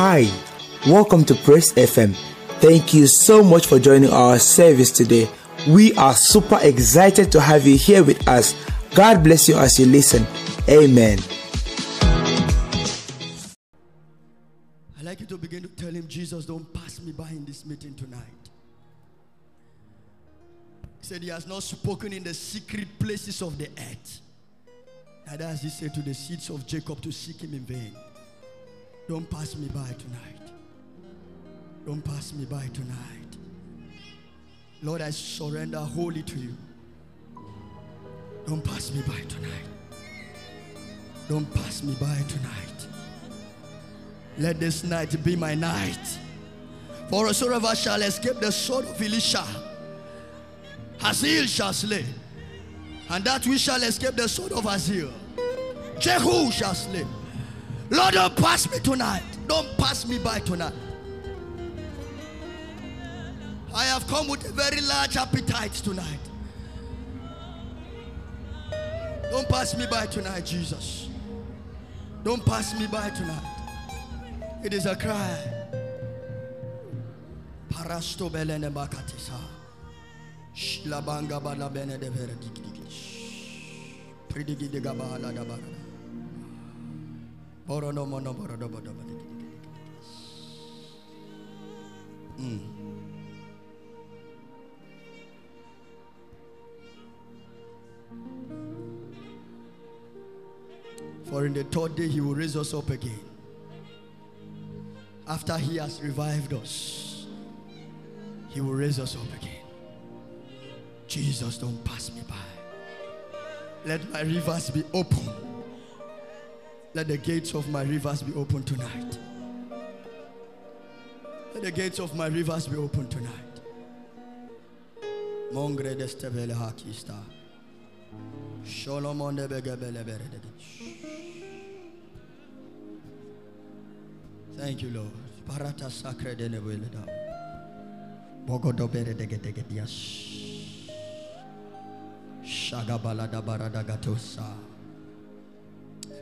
Hi, welcome to Praise FM. Thank you so much for joining our service today. We are super excited to have you here with us. God bless you as you listen. Amen. I'd like you to begin to tell him, Jesus, don't pass me by in this meeting tonight. He said he has not spoken in the secret places of the earth. And as he said to the seeds of Jacob to seek him in vain. Don't pass me by tonight. Don't pass me by tonight. Lord, I surrender wholly to you. Don't pass me by tonight. Don't pass me by tonight. Let this night be my night. For whosoever shall escape the sword of Elisha, Hazael shall slay. And that we shall escape the sword of Hazael, Jehu shall slay. Lord, don't pass me tonight. Don't pass me by tonight. I have come with a very large appetite tonight. Don't pass me by tonight, Jesus. Don't pass me by tonight. It is a cry. Parasto belene bakatisa. Bene de Mm. For in the third day he will raise us up again. After he has revived us, he will raise us up again. Jesus, don't pass me by. Let my rivers be open. Let the gates of my rivers be open tonight. Let the gates of my rivers be open tonight. Mongre destevele hakista. Sholomon de begebele beredege. Thank you, Lord. Parata sacre de nebueleda. Bogodo beredege dege dias.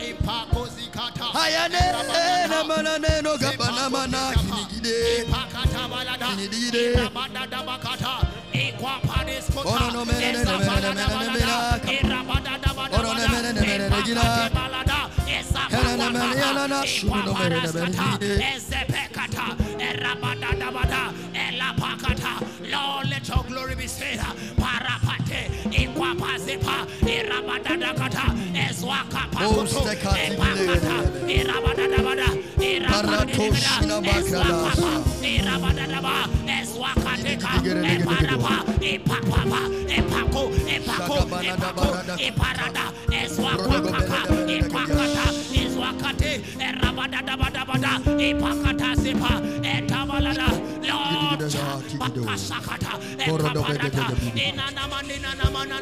mini gidi. Hayane na mana ne no gabana mana kinigide. Kinigide. Ono no mene ne mene ne mene ne mene. Ono ne mene ne mene ne gina. Hela ne mene yana na shuru no mene ne mene gide. Lord, let your glory be seen. Iquapazipa, Irabadadakata, Eswaka Most Pakuto, tekati Epakata. Irabadadabada, Irabadadabada, bakradasa. Irabadadaba, Eswakateka, Digere, digere, digere. Eparapa, Ipapapa, Epako, Epako, Epako, barada. Iparada, Eswakaka, Ipakata, Iswakate, Erabadadabadabada, Ipakata Sipa, Etabalada, Pakasakata, Ekabarata, Inanamanina Namana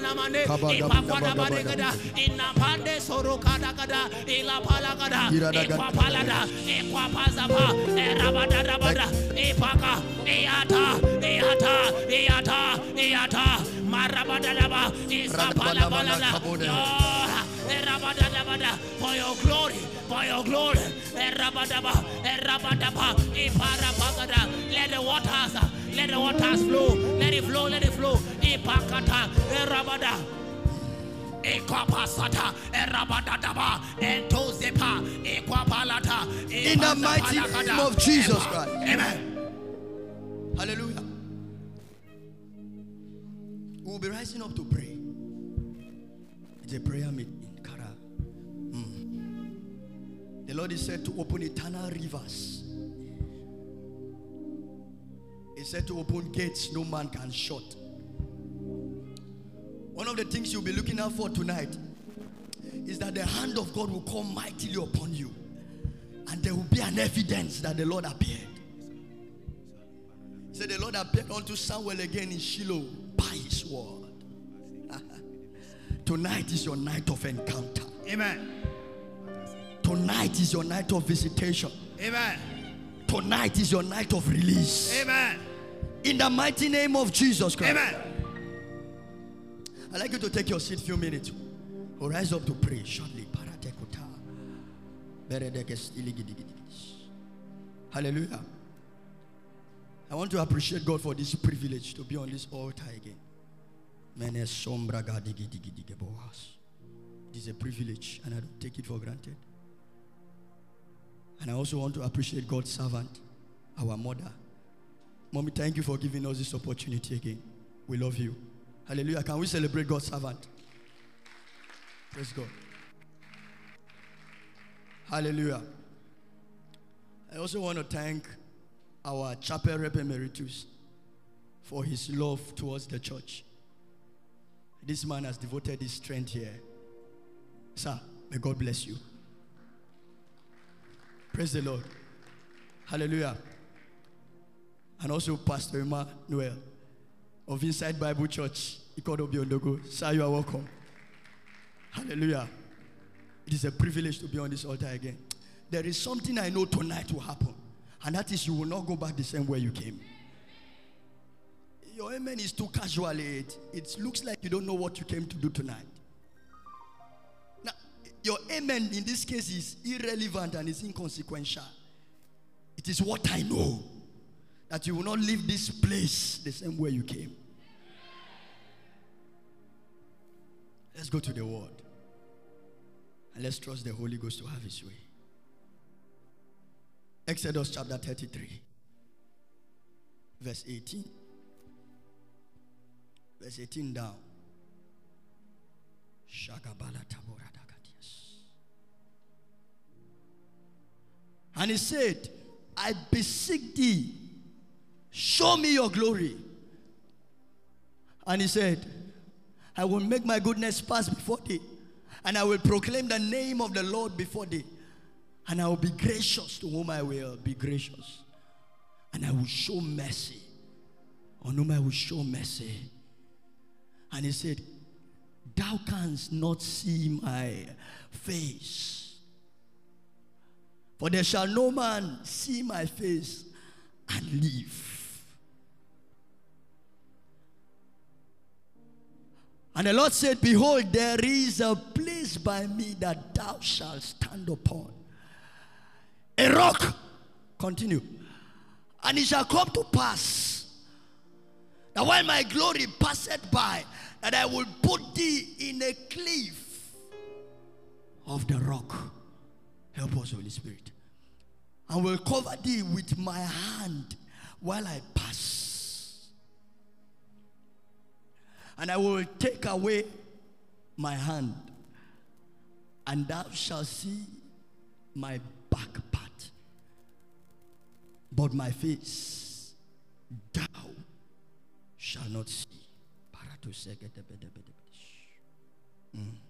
For your glory, for your glory, Erabadaba, Erabadaba, Iparapagada, let the waters, let the waters flow, let it flow, let it flow, Ipakata, Erabada. Ekwapasata, erabadadaba, entozepa, ekwapalata, In the mighty name of Jesus Christ. Amen. Hallelujah. We will be rising up to pray. It's a prayer meeting The Lord is said to open eternal rivers. He said to open gates no man can shut. One of the things you'll be looking out for tonight is that the hand of God will come mightily upon you. And there will be an evidence that the Lord appeared. Say the Lord appeared unto Samuel again in Shiloh by his word. Tonight is your night of encounter. Amen. Tonight is your night of visitation. Amen. Tonight is your night of release. Amen. In the mighty name of Jesus Christ. Amen. I'd like you to take your seat a few minutes. Or rise up to pray shortly. Hallelujah. I want to appreciate God for this privilege to be on this altar again. It is a privilege and I don't take it for granted. And I also want to appreciate God's servant, our mother. Mommy, thank you for giving us this opportunity again. We love you. Hallelujah. Can we celebrate God's servant? Praise God. Hallelujah. I also want to thank our chapel rep emeritus for his love towards the church. This man has devoted his strength here. Sir, may God bless you. Praise the Lord. Hallelujah. And also Pastor Emmanuel of Inside Bible Church, Ikodobi Ondogo. Sir, you are welcome. Hallelujah. It is a privilege to be on this altar again. There is something I know tonight will happen, and that is you will not go back the same way you came. Your amen is too casual. It, it looks like you don't know what you came to do tonight. Your amen in this case is irrelevant and is inconsequential. It is what I know that you will not leave this place the same way you came. Let's go to the word. And let's trust the Holy Ghost to have his way. Exodus chapter 33, verse 18. Verse 18 down. Shagabala And he said, I beseech thee, show me your glory. And he said, I will make my goodness pass before thee, and I will proclaim the name of the Lord before thee, and I will be gracious to whom I will be gracious, and I will show mercy on whom I will show mercy. And he said, Thou canst not see my face. For there shall no man see my face and live. And the Lord said, Behold, there is a place by me that thou shalt stand upon. A rock. Continue. And it shall come to pass that while my glory passeth by, that I will put thee in a cliff of the rock. Help us, Holy Spirit. And will cover thee with my hand while I pass. And I will take away my hand, and thou shalt see my back part, but my face thou shalt not see. Mm.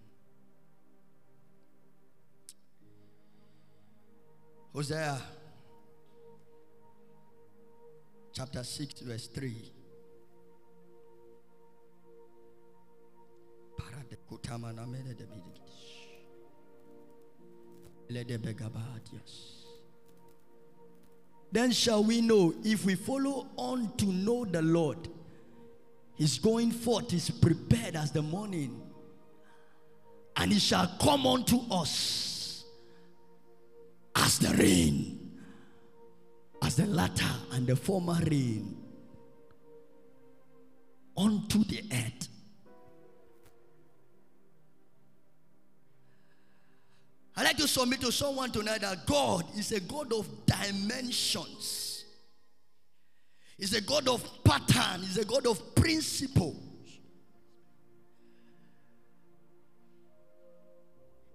Hosea chapter 6, verse 3. Then shall we know if we follow on to know the Lord. His going forth is prepared as the morning, and he shall come unto us as the rain, as the latter and the former rain unto the earth. I'd like to submit to someone tonight that God is a God of dimensions. He's a God of pattern. He's a God of principles.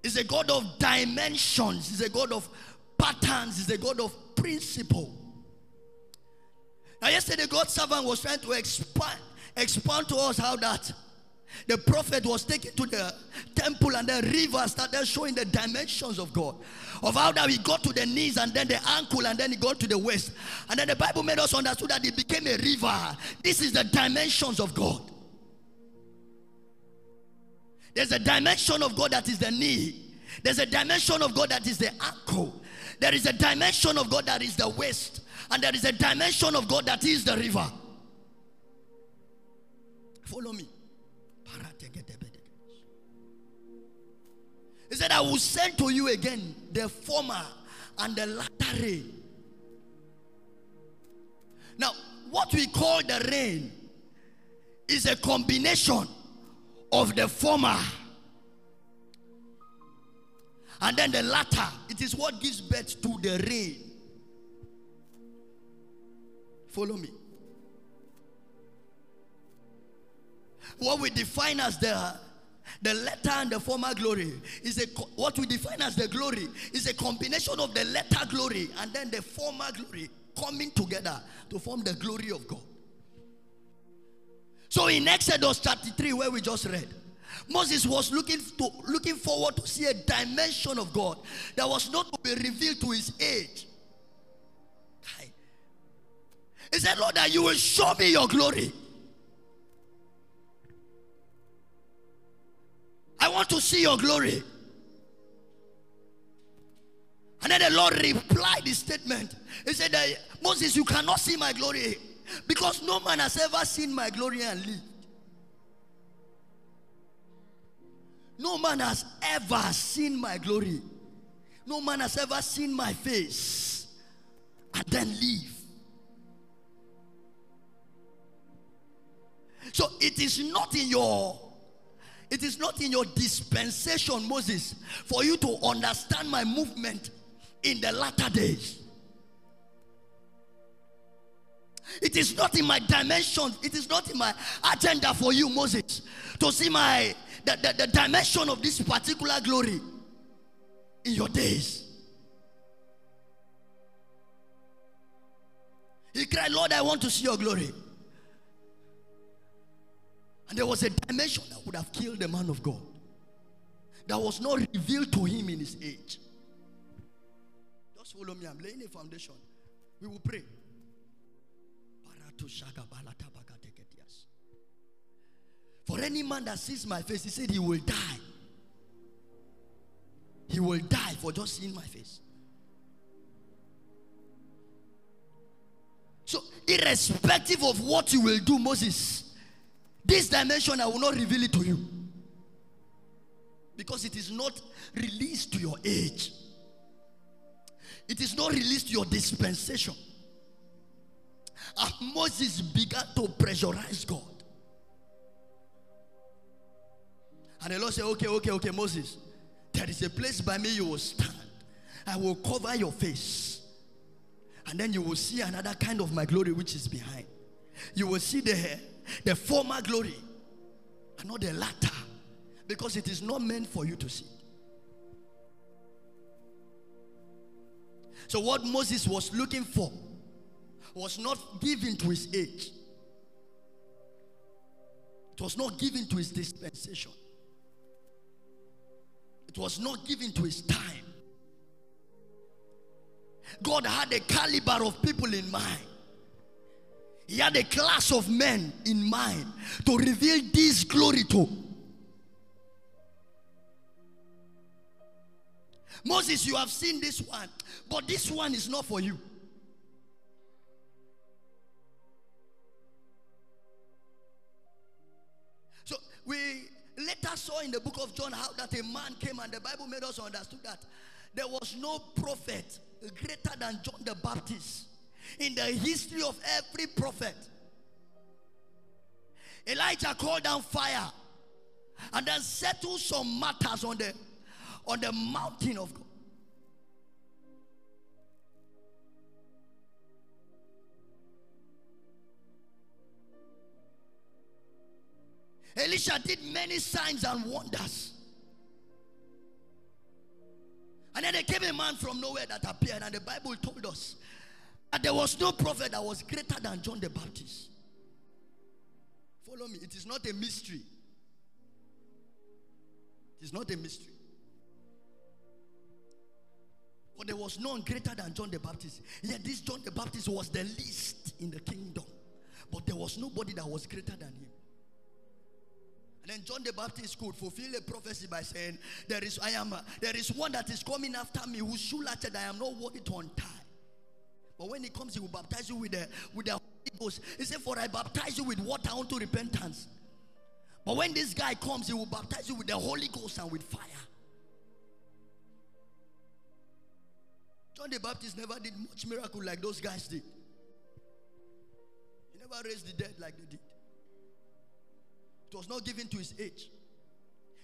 He's a God of dimensions. He's a God of patterns. He's a God of principle. Now, yesterday, God's servant was trying to expand, expand to us how that the prophet was taken to the temple and the river started showing the dimensions of God. Of how that he got to the knees and then the ankle and then he got to the waist. And then the Bible made us understand that it became a river. This is the dimensions of God. There's a dimension of God that is the knee. There's a dimension of God that is the ankle. There is a dimension of God that is the waist. And there is a dimension of God that is the river. Follow me. He said, I will send to you again the former and the latter rain. Now, what we call the rain is a combination of the former and then the latter. It is what gives birth to the rain. Follow me. What we define as the the latter and the former glory is a what we define as the glory is a combination of the latter glory and then the former glory coming together to form the glory of God. So in Exodus 33, where we just read, Moses was looking to looking forward to see a dimension of God that was not to be revealed to his age. He said, Lord, that you will show me your glory. I want to see your glory. And then the Lord replied this statement. He said, Moses, you cannot see my glory because no man has ever seen my glory and lived. No man has ever seen my glory. No man has ever seen my face and then leave. So it is not in your it is not in your dispensation, Moses, for you to understand my movement in the latter days. It is not in my dimension, it is not in my agenda for you, Moses, to see my the, the, the dimension of this particular glory in your days. He cried, Lord, I want to see your glory. And there was a dimension that would have killed the man of God that was not revealed to him in his age. Just follow me. I'm laying a foundation. We will pray. For any man that sees my face, he said he will die. He will die for just seeing my face. So, irrespective of what you will do, Moses, this dimension, I will not reveal it to you. Because it is not released to your age, it is not released to your dispensation. And Moses began to pressurize God. And the Lord said, Okay, okay, okay, Moses, there is a place by me you will stand. I will cover your face. And then you will see another kind of my glory which is behind. You will see the the former glory and not the latter because it is not meant for you to see. So, what Moses was looking for was not given to his age, it was not given to his dispensation, it was not given to his time. God had a caliber of people in mind he had a class of men in mind to reveal this glory to. Moses, you have seen this one, but this one is not for you. So we later saw in the book of John how that a man came and the Bible made us understand that there was no prophet greater than John the Baptist in the history of every prophet. Elijah called down fire and then settled some matters on the on the mountain of God. Elisha did many signs and wonders. And then there came a man from nowhere that appeared, and the Bible told us that there was no prophet that was greater than John the Baptist. Follow me. It is not a mystery. It is not a mystery. For there was none greater than John the Baptist. Yet this John the Baptist was the least in the kingdom. But there was nobody that was greater than him. And then John the Baptist could fulfill a prophecy by saying, There is I am there is one that is coming after me whose shoe latchet I am not worthy to untie. But when he comes, he will baptize you with the with the Holy Ghost. He said, For I baptize you with water unto repentance. But when this guy comes, he will baptize you with the Holy Ghost and with fire. John the Baptist never did much miracle like those guys did. He never raised the dead like they did. It was not given to his age.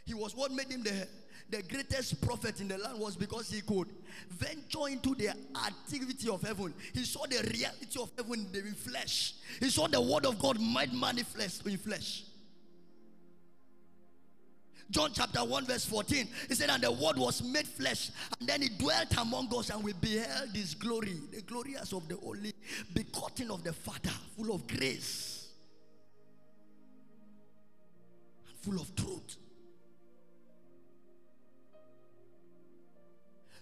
He was what made him the, the greatest prophet in the land was because he could venture into the activity of heaven. He saw the reality of heaven in the flesh. He saw the word of God might manifest in flesh. John chapter 1, verse 14. He said, And the word was made flesh, and then he dwelt among us, and we beheld his glory, the glory as of the only begotten of the Father, full of grace full of truth.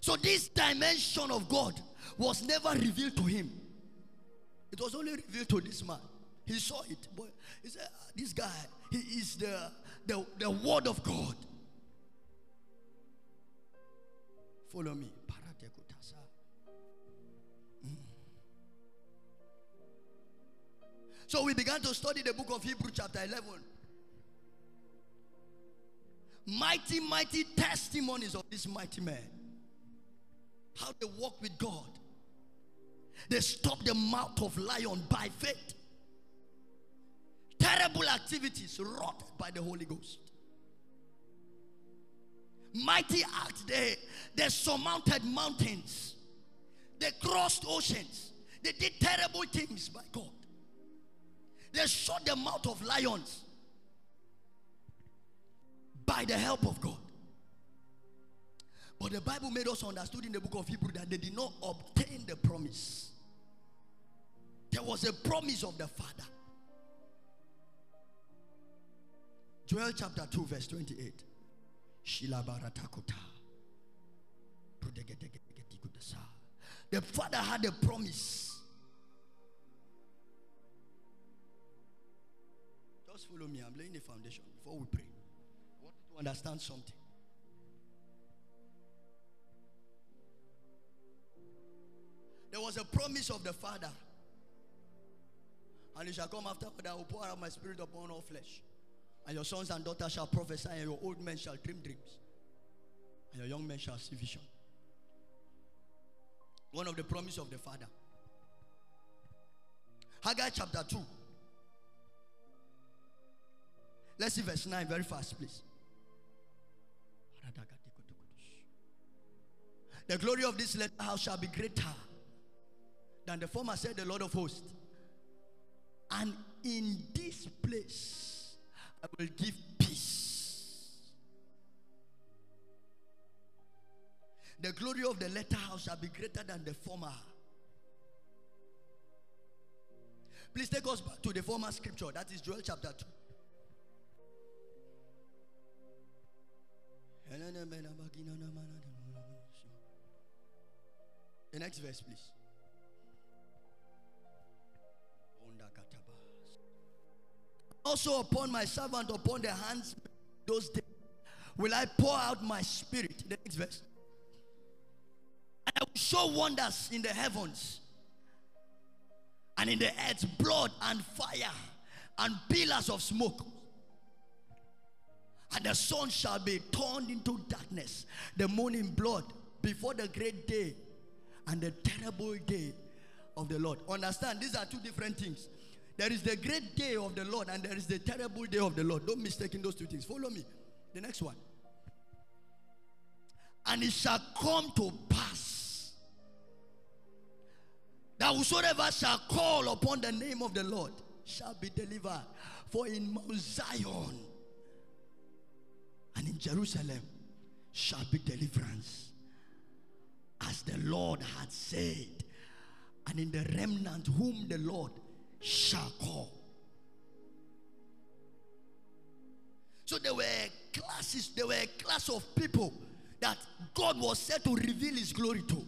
So, this dimension of God was never revealed to him, it was only revealed to this man. He saw it, but he said, ah, This guy, he is the the, the word of God. Follow me. Mm. So we began to study the book of Hebrew, chapter 11. Mighty, mighty testimonies of this mighty man. How they walk with God. They stop the mouth of lion by faith terrible activities wrought by the Holy Ghost. Mighty acts, they, they surmounted mountains, they crossed oceans, they did terrible things by God. They shut the mouth of lions by the help of God. But the Bible made us understood in the book of Hebrew that they did not obtain the promise. There was a promise of the Father. Joel chapter 2, verse 28. The father had a promise. Just follow me. I'm laying the foundation before we pray. Understand something. There was a promise of the Father. And he shall come after that I will pour out my spirit upon all flesh. And your sons and daughters shall prophesy, and your old men shall dream dreams, and your young men shall see vision. One of the promises of the Father. Haggai chapter 2. Let's see verse 9 very fast, please. The glory of this letter house shall be greater than the former, said the Lord of hosts. And in this place I will give peace. The glory of the latter house shall be greater than the former. Please take us back to the former scripture. That is Joel chapter 2. The next verse, please. also upon my servant, upon the hands those days, will I pour out my spirit. The next verse. And I will show wonders in the heavens and in the earth, blood and fire and pillars of smoke. And the sun shall be turned into darkness, the moon in blood, before the great day and the terrible day of the Lord. Understand, these are two different things. There is the great day of the Lord and there is the terrible day of the Lord. Don't mistake in those two things. Follow me. The next one. And it shall come to pass that whosoever shall call upon the name of the Lord shall be delivered. For in Mount Zion and in Jerusalem shall be deliverance, as the Lord had said, and in the remnant whom the Lord shall call. So there were classes, there were a class of people that God was said to reveal his glory to.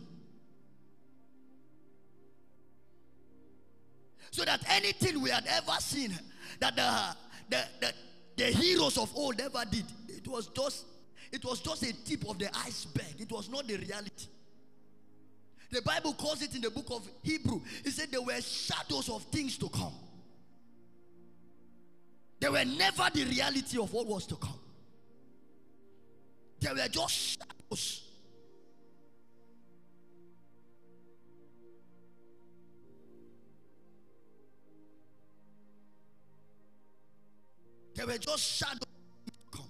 So that anything we had ever seen that the, the, the, the heroes of old ever did, it was just it was just a tip of the iceberg. It was not the reality. The Bible calls it in the book of Hebrew. It said there were shadows of things to come. They were never the reality of what was to come. They were just shadows. They were just shadows. Come.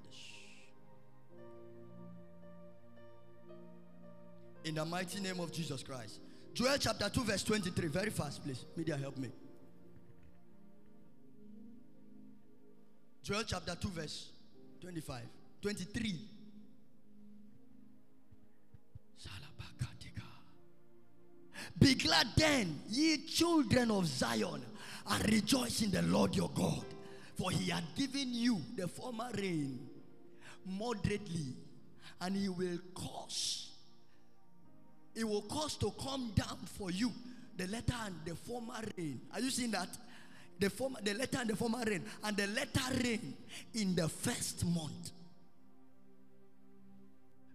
In the mighty name of Jesus Christ. Joel chapter 2, verse 23. Very fast, please. Media, help me. Joel chapter 2, verse 25. 23. Be glad then, ye children of Zion, and rejoice in the Lord your God, for he had given you the former rain moderately, and he will cause it will cause to come down for you the letter and the former rain. Are you seeing that? The former, the letter and the former rain, and the letter rain in the first month.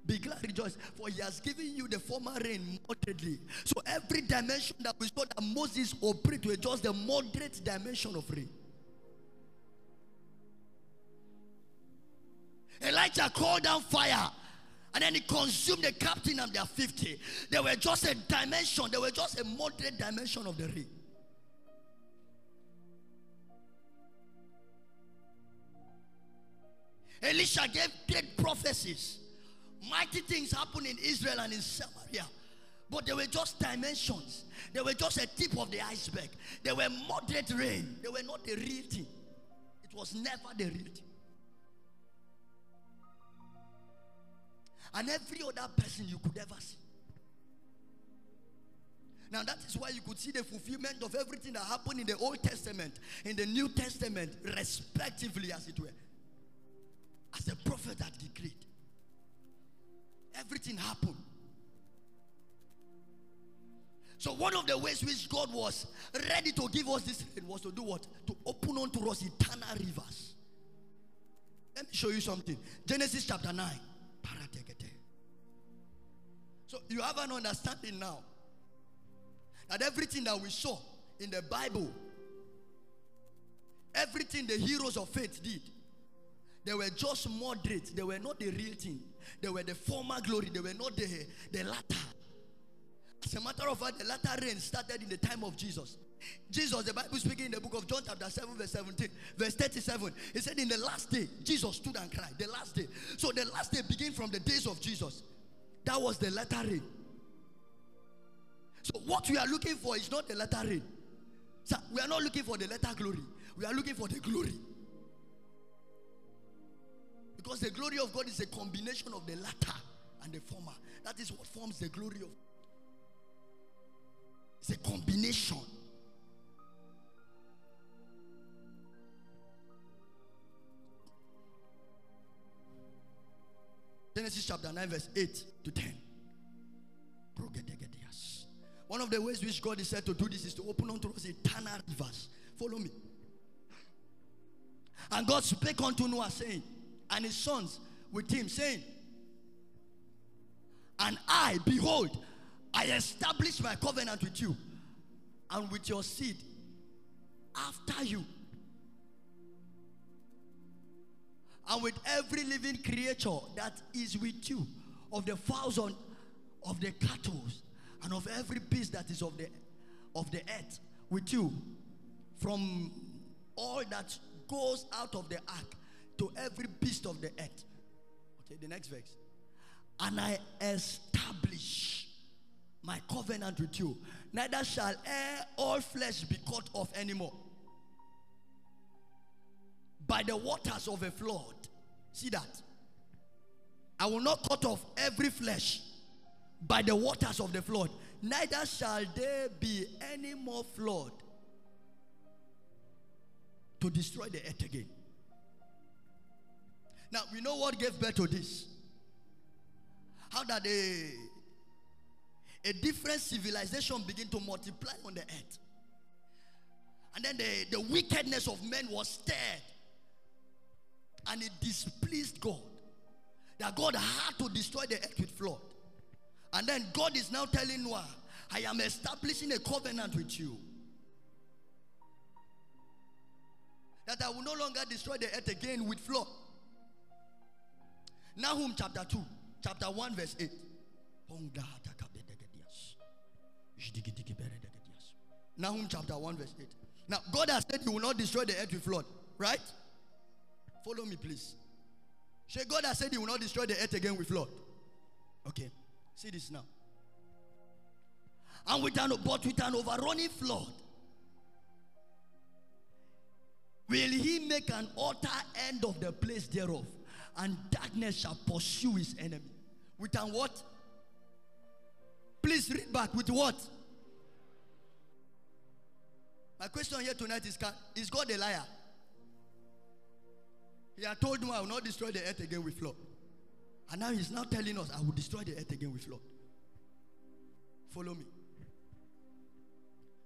Be glad, rejoice, for he has given you the former rain moderately. So every dimension that we saw that Moses operated with just the moderate dimension of rain. Elijah called down fire and then he consumed the captain and their 50. They were just a dimension, they were just a moderate dimension of the ring. Elisha gave great prophecies. Mighty things happened in Israel and in Samaria. But they were just dimensions. They were just a tip of the iceberg. They were moderate rain. They were not the real thing. It was never the real thing. And every other person you could ever see. Now, that is why you could see the fulfillment of everything that happened in the Old Testament, in the New Testament, respectively, as it were. As the prophet had decreed. Everything happened. So, one of the ways which God was ready to give us this was to do what? To open unto us eternal rivers. Let me show you something. Genesis chapter 9. So you have an understanding now that everything that we saw in the Bible, everything the heroes of faith did, they were just moderate. They were not the real thing. They were the former glory. They were not the, the latter. As a matter of fact, the latter rain started in the time of Jesus. Jesus, the Bible speaking in the book of John, chapter 7, verse 17, verse 37. He said, In the last day, Jesus stood and cried. The last day. So the last day began from the days of Jesus. That was the latter rain. So what we are looking for is not the latter rain. So we are not looking for the latter glory. We are looking for the glory. Because the glory of God is a combination of the latter and the former. That is what forms the glory of It's a combination. Genesis chapter 9, verse 8 to 10. One of the ways which God is said to do this is to open unto us eternal rivers. Follow me. And God spake unto Noah, saying, and his sons with him, saying, And I, behold, I establish my covenant with you and with your seed after you and with every living creature that is with you, of the fowls on, of the cattle, and of every beast that is of the of the earth with you, from all that goes out of the ark to every beast of the earth. Okay, the next verse. And I establish my covenant with you. Neither shall all flesh be cut off anymore. By the waters of a flood. See that? I will not cut off every flesh by the waters of the flood. Neither shall there be any more flood to destroy the earth again. Now, we know what gave birth to this. How that a, a different civilization begin to multiply on the earth. And then the, the wickedness of men was stirred. And it displeased God. That God had to destroy the earth with flood. And then God is now telling Noah, I am establishing a covenant with you. That I will no longer destroy the earth again with flood. Nahum chapter 2, chapter 1, verse 8. Nahum chapter 1, verse 8. Now, God has said He will not destroy the earth with flood, right? Follow me, please. Say, God has said He will not destroy the earth again with flood. Okay, see this now. And with an but with an overrunning flood, will He make an utter end of the place thereof? and darkness shall pursue his enemy. With an what? Please read back. With what? My question here tonight is Is God a liar? He had told me I will not destroy the earth again with flood. And now he's now telling us I will destroy the earth again with flood. Follow me.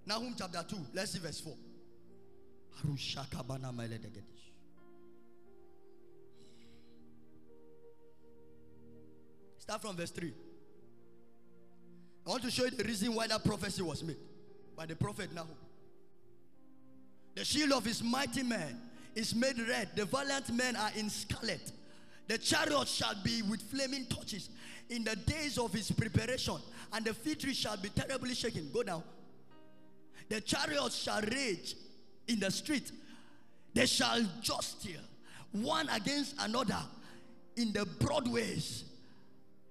Nahum chapter 2, let's see verse 4. Start from verse 3. I want to show you the reason why that prophecy was made by the prophet Nahum. The shield of his mighty men is made red. The valiant men are in scarlet. The chariot shall be with flaming torches in the days of his preparation, and the victory shall be terribly shaken. Go down. The chariots shall rage in the street. They shall jostle one against another in the broad ways.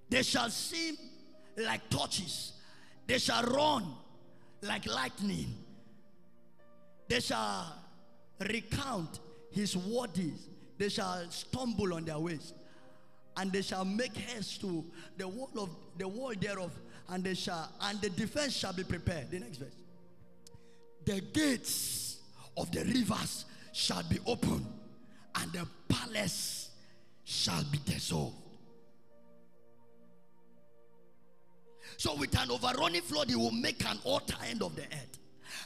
They shall seem like torches. They shall run like lightning. They shall recount his words. They shall stumble on their ways. And they shall make haste to the wall of the wall thereof, and they shall and the defense shall be prepared. The next verse. The gates of the rivers shall be open, and the palace shall be dissolved. So, with an overrunning flood, he will make an utter end of the earth.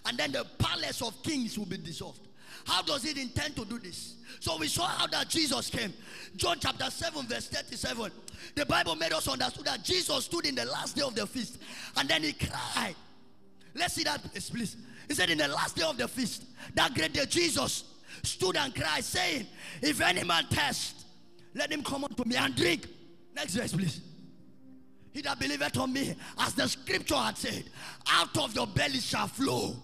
And then the palace of kings will be dissolved. How does it intend to do this? So we saw how that Jesus came. John chapter 7, verse 37. The Bible made us understand that Jesus stood in the last day of the feast and then he cried. Let's see that, please. He said, In the last day of the feast, that great day, Jesus stood and cried, saying, If any man thirst, let him come unto me and drink. Next verse, please. He that believeth on me, as the scripture had said, out of your belly shall flow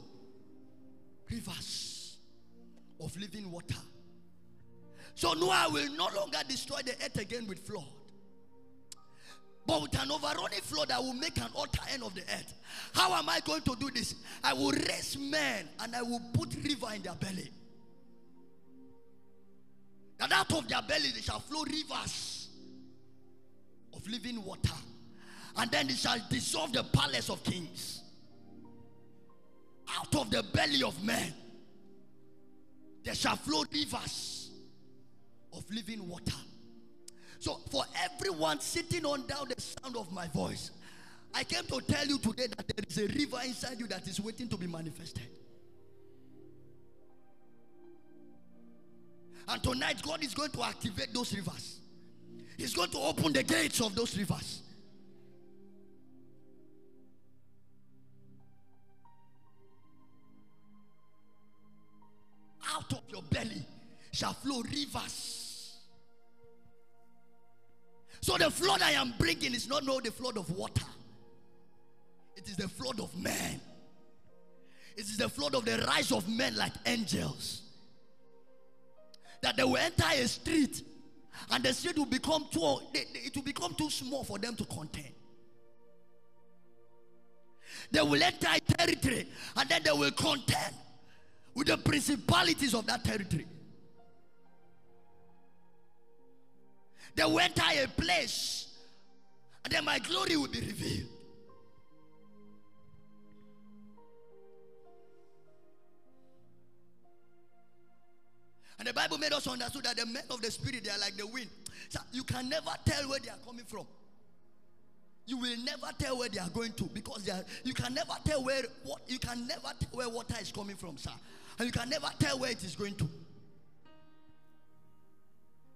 rivers of living water. So Noah will no longer destroy the earth again with flood. But with an overrunning flood, I will make an utter end of the earth. How am I going to do this? I will raise men and I will put river in their belly. And out of their belly they shall flow rivers of living water and then they shall dissolve the palace of kings. Out of the belly of men, there shall flow rivers of living water. So, for everyone sitting on down the sound of my voice, I came to tell you today that there is a river inside you that is waiting to be manifested. And tonight, God is going to activate those rivers. He's going to open the gates of those rivers. Out of your belly shall flow rivers. So the flood I am bringing is not no the flood of water. It is the flood of men. It is the flood of the rise of men like angels. that they will enter a street and the street will become too they, they- it will become too small for them to contain they will enter a territory and then they will contend with the principalities of that territory they will enter a place and then my glory will be revealed And the Bible made us understand that the men of the spirit they are like the wind. So you can never tell where they are coming from. You will never tell where they are going to because are, you can never tell where what you can never tell where water is coming from, sir. And you can never tell where it is going to.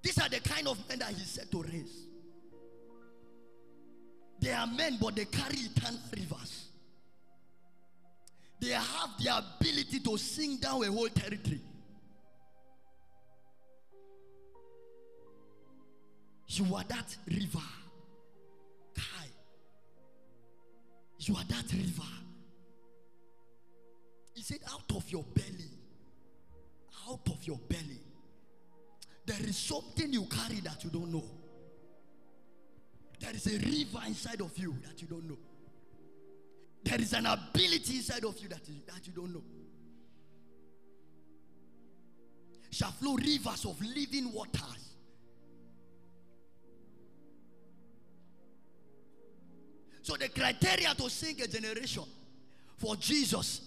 These are the kind of men that he said to raise. They are men, but they carry eternal rivers. They have the ability to sing down a whole territory. You are that river. Kai. You are that river. He said, out of your belly, out of your belly, there is something you carry that you don't know. There is a river inside of you that you don't know. There is an ability inside of you that you, that you don't know. Shall flow rivers of living waters. So the criteria to sing a generation for Jesus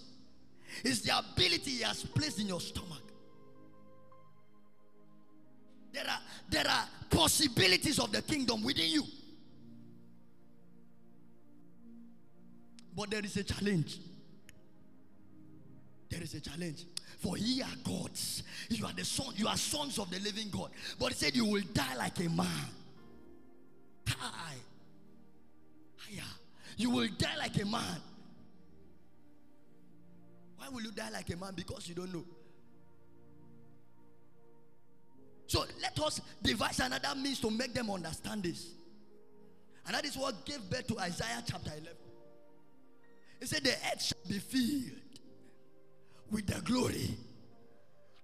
is the ability he has placed in your stomach. There are there are possibilities of the kingdom within you. But there is a challenge. There is a challenge. For ye are gods. You are the son, you are sons of the living God. But he said you will die like a man. Aya. You will die like a man. Why will you die like a man? Because you don't know. So let us devise another means to make them understand this. And that is what gave birth to Isaiah chapter 11. He said, The earth shall be filled with the glory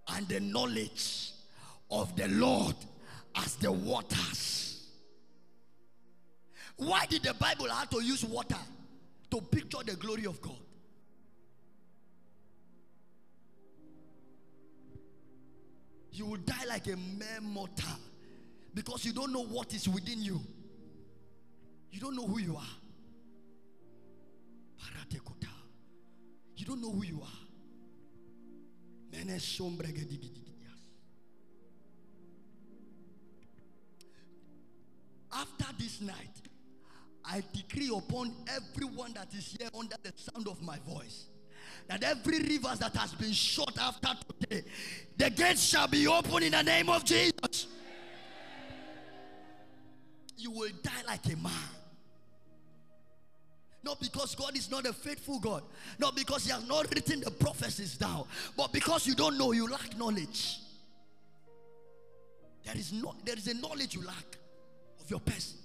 and the knowledge of the Lord as the waters. Why did the Bible have to use water to picture the glory of God? You will die like a mere mortal because you don't know what is within you. You don't know who you are. Paratekota. You don't know who you are. After this night, I decree upon everyone that is here under the sound of my voice that every river that has been shut after today, the gates shall be open in the name of Jesus. You will die like a man. Not because God is not a faithful God, not because He has not written the prophecies down, but because you don't know, you lack knowledge. There is no, there is a knowledge you lack of your person.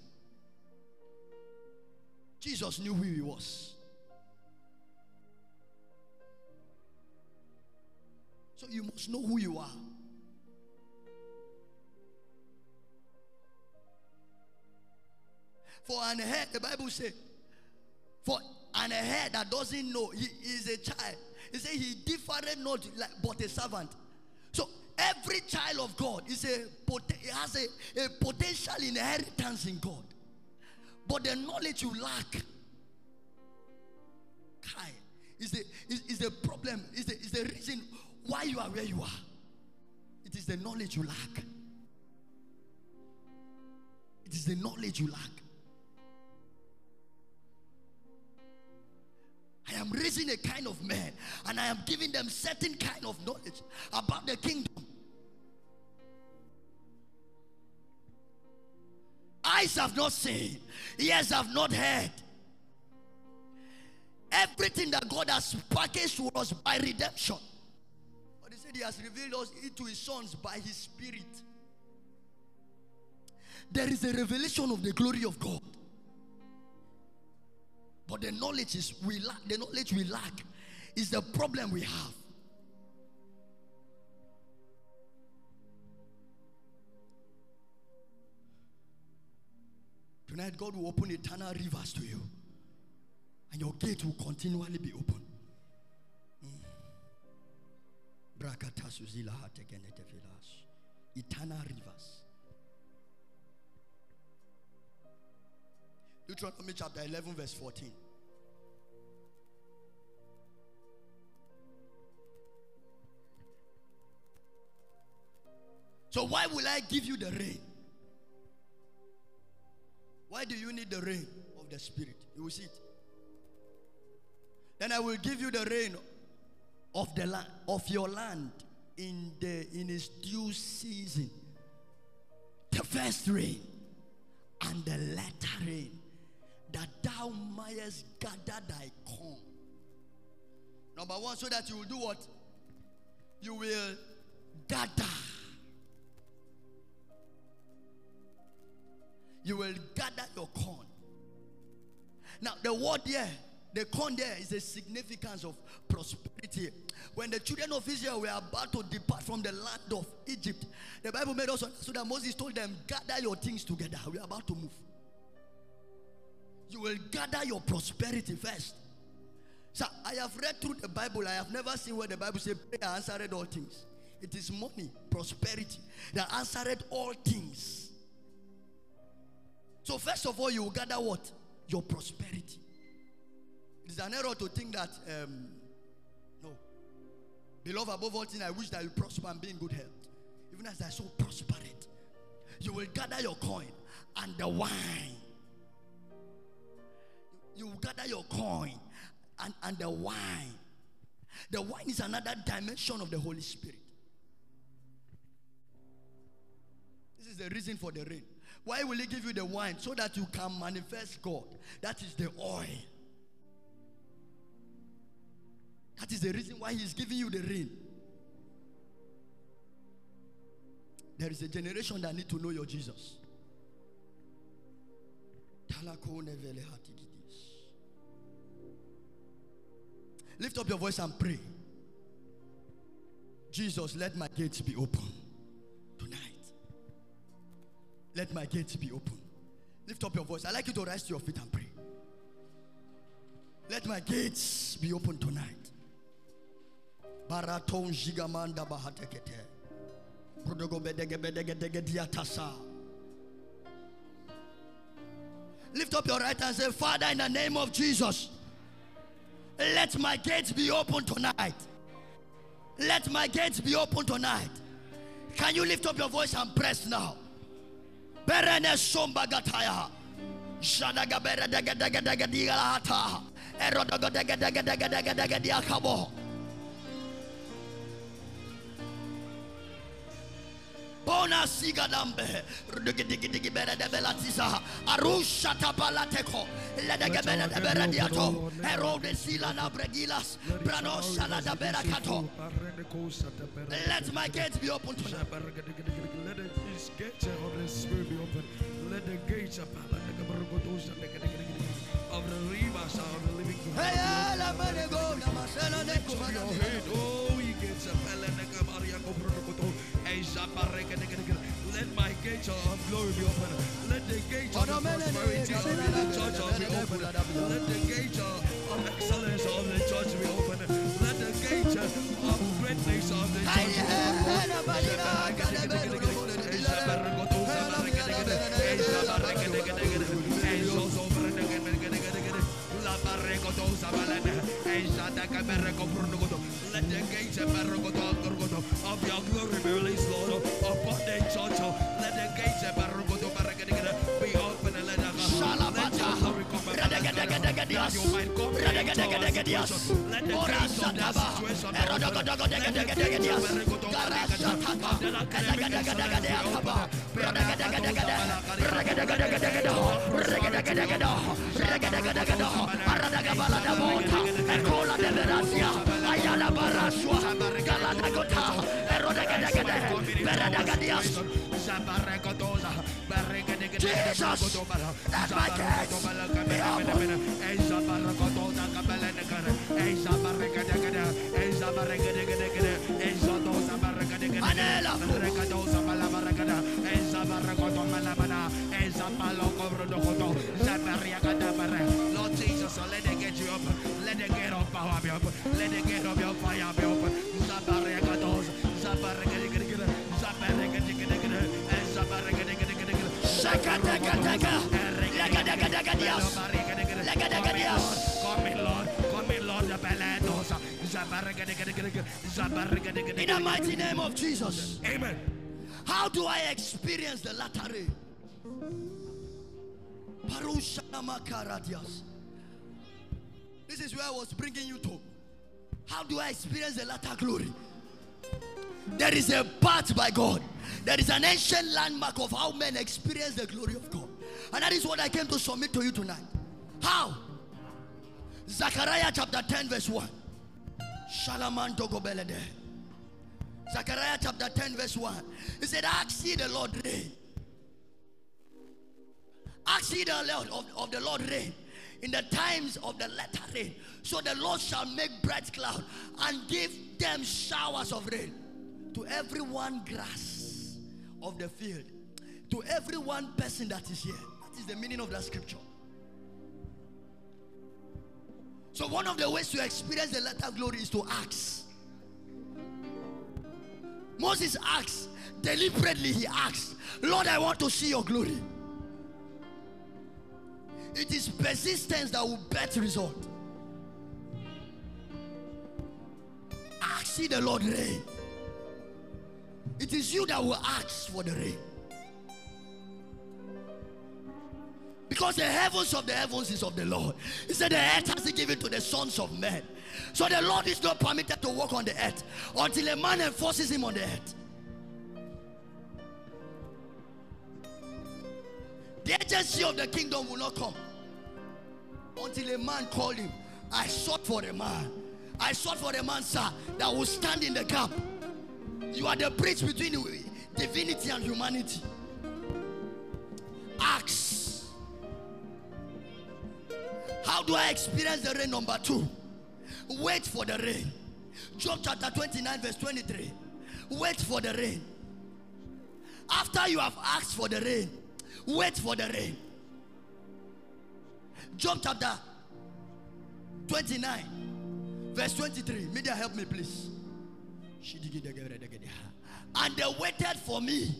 Jesus knew who he was. You must know who you are. For an head, the Bible says, for an head that doesn't know, he is a child. He said he different not like but a servant. So every child of God is a he has a, a potential inheritance in God. But the knowledge you lack, Kai, is the is, is the problem, is the is the reason why you are where you are. It is the knowledge you lack. It is the knowledge you lack. I am raising a kind of man and I am giving them certain kind of knowledge about the kingdom. Eyes have not seen, ears have not heard. Everything that God has packaged to us by redemption said he has revealed us to his sons by his spirit. There is a revelation of the glory of God. But the knowledge is we lack, the knowledge we lack is the problem we have. Tonight, God will open eternal rivers to you, and your gate will continually be open. Eternal rivers. Deuteronomy chapter 11, verse 14. So, why will I give you the rain? Why do you need the rain of the Spirit? You will see it. Then I will give you the rain of the land of your land in the in its due season. The first rain and the latter rain, that thou mayest gather thy corn. Number one, so that you will do what? You will gather. You will gather your corn. Now, the word there, the corn there is a significance of prosperity. When the children of Israel were about to depart from the land of Egypt, the Bible made us so that Moses told them, Gather your things together. We are about to move. You will gather your prosperity first. So I have read through the Bible. I have never seen where the Bible says prayer answered all things. It is money, prosperity that answered all things. So, first of all, you will gather what? Your prosperity. It is an error to think that, um, no. Beloved, above all things, I wish that you prosper and be in good health. Even as I so prospered, you will gather your coin and the wine. You will gather your coin and, and the wine. The wine is another dimension of the Holy Spirit. This is the reason for the rain. Why will He give you the wine? So that you can manifest God. That is the oil. That is the reason why He's giving you the rain. There is a generation that need to know your Jesus. Lift up your voice and pray. Jesus, let my gates be open tonight. Let my gates be open. Lift up your voice. I like you to rise to your feet and pray. Let my gates be open tonight. Baraton Jigamanda Bahatekete. Lift up your right hand and say, Father, in the name of Jesus, let my gates be open tonight. Let my gates be open tonight. Can you lift up your voice and press now? Berene somba gataya. Shadaga bere dega. Bona de. Arusha de. Sila bregilas. Berakato. Let my gates be open tonight. Let the gates of the spirit be open. Let the gates of of the rivers of the living God. Hey, la go na masela de head, oh, gates of Pelenega Maria Coprocoto, Let my gates of glory be open. Let the gates of prosperity of the church be open. Let the gates of excellence of the church be open. Let the gates of greatness of the church be open. Let the gates of your glory be released, Lord, upon the church. Let the gates of be open and let the glory come Ayala Jesus, let them get you up academic excellence be Jesus, let be open. Manela. power be open. Let the gate of your fire be open. Zabaragados, Zabaragadigadiga, Zabaragadigadiga, and Zabaragadigadiga. Shakatakataka. Lagadagadias. Lagadagadias. Come in, Lord. Come in, Lord. The Balados. Zabaragadigadiga, Zabaragadigadiga. In the mighty name of Jesus. Amen. How do I experience the latter rain? Parushanamakaradias. This is where I was bringing you to. How do I experience the latter glory? There is a path by God. There is an ancient landmark of how men experience the glory of God. And that is what I came to submit to you tonight. How? Zechariah chapter 10, verse 1. Shalaman Togobelede. Zechariah chapter 10, verse 1. He said, Ask ye the Lord rain. Ask ye the Lord of, of the Lord rain in the times of the latter rain. So the Lord shall make bright cloud and give them showers of rain to every one grass of the field, to every one person that is here. That is the meaning of that scripture. So one of the ways to experience the latter glory is to ask. Moses asked, deliberately he asked, Lord, I want to see your glory. It is persistence that will bet result. Ask ye the Lord rain. It is you that will ask for the rain. Because the heavens of the heavens is of the Lord. He said, The earth has he given to the sons of men. So the Lord is not permitted to walk on the earth until a man enforces him on the earth. The agency of the kingdom will not come until a man called him. I sought for a man. I sought for a man, sir, that will stand in the gap. You are the bridge between divinity and humanity. Acts. How do I experience the rain? Number two, wait for the rain. Job chapter 29, verse 23. Wait for the rain. After you have asked for the rain, wait for the rain. Job chapter 29, verse 23. Media, help me, please. And they waited for me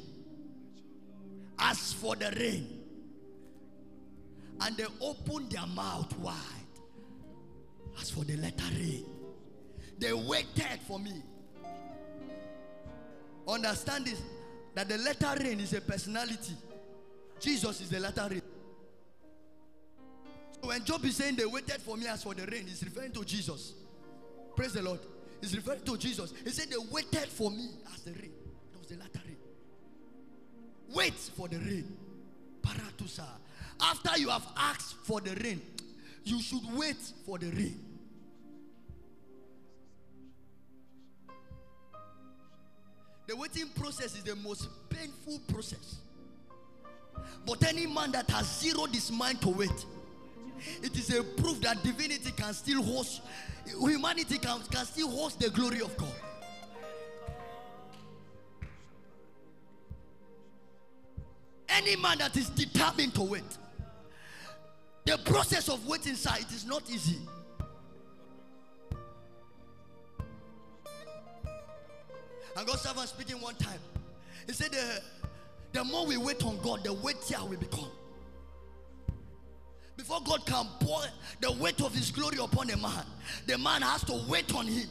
as for the rain. And they opened their mouth wide as for the latter rain. They waited for me. Understand this that the latter rain is a personality. Jesus is the latter rain. So when Job is saying they waited for me as for the rain, he's referring to Jesus. Praise the Lord. He's referring to Jesus. He said they waited for me as the rain. That was the latter rain. Wait for the rain. Paratusa. After you have asked for the rain, you should wait for the rain. The waiting process is the most painful process. But any man that has zeroed his mind to wait, it is a proof that divinity can still host, humanity can, can still host the glory of God. Any man that is determined to wait, the process of waiting, sir, it is not easy. And God servant speaking one time. He said, the, the more we wait on God, the weightier we become. Before God can pour the weight of his glory upon a man, the man has to wait on him.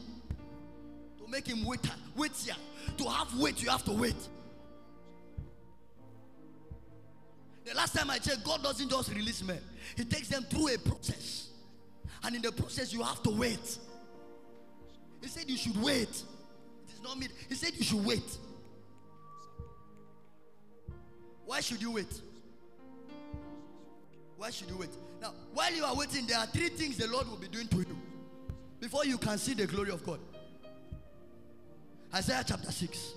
To make him wait, weightier. To have weight, you have to wait. The last time I checked, God doesn't just release men, He takes them through a process. And in the process, you have to wait. He said you should wait. It is not me. He said you should wait. Why should you wait? Why should you wait? Now, while you are waiting, there are three things the Lord will be doing to you before you can see the glory of God. Isaiah chapter 6.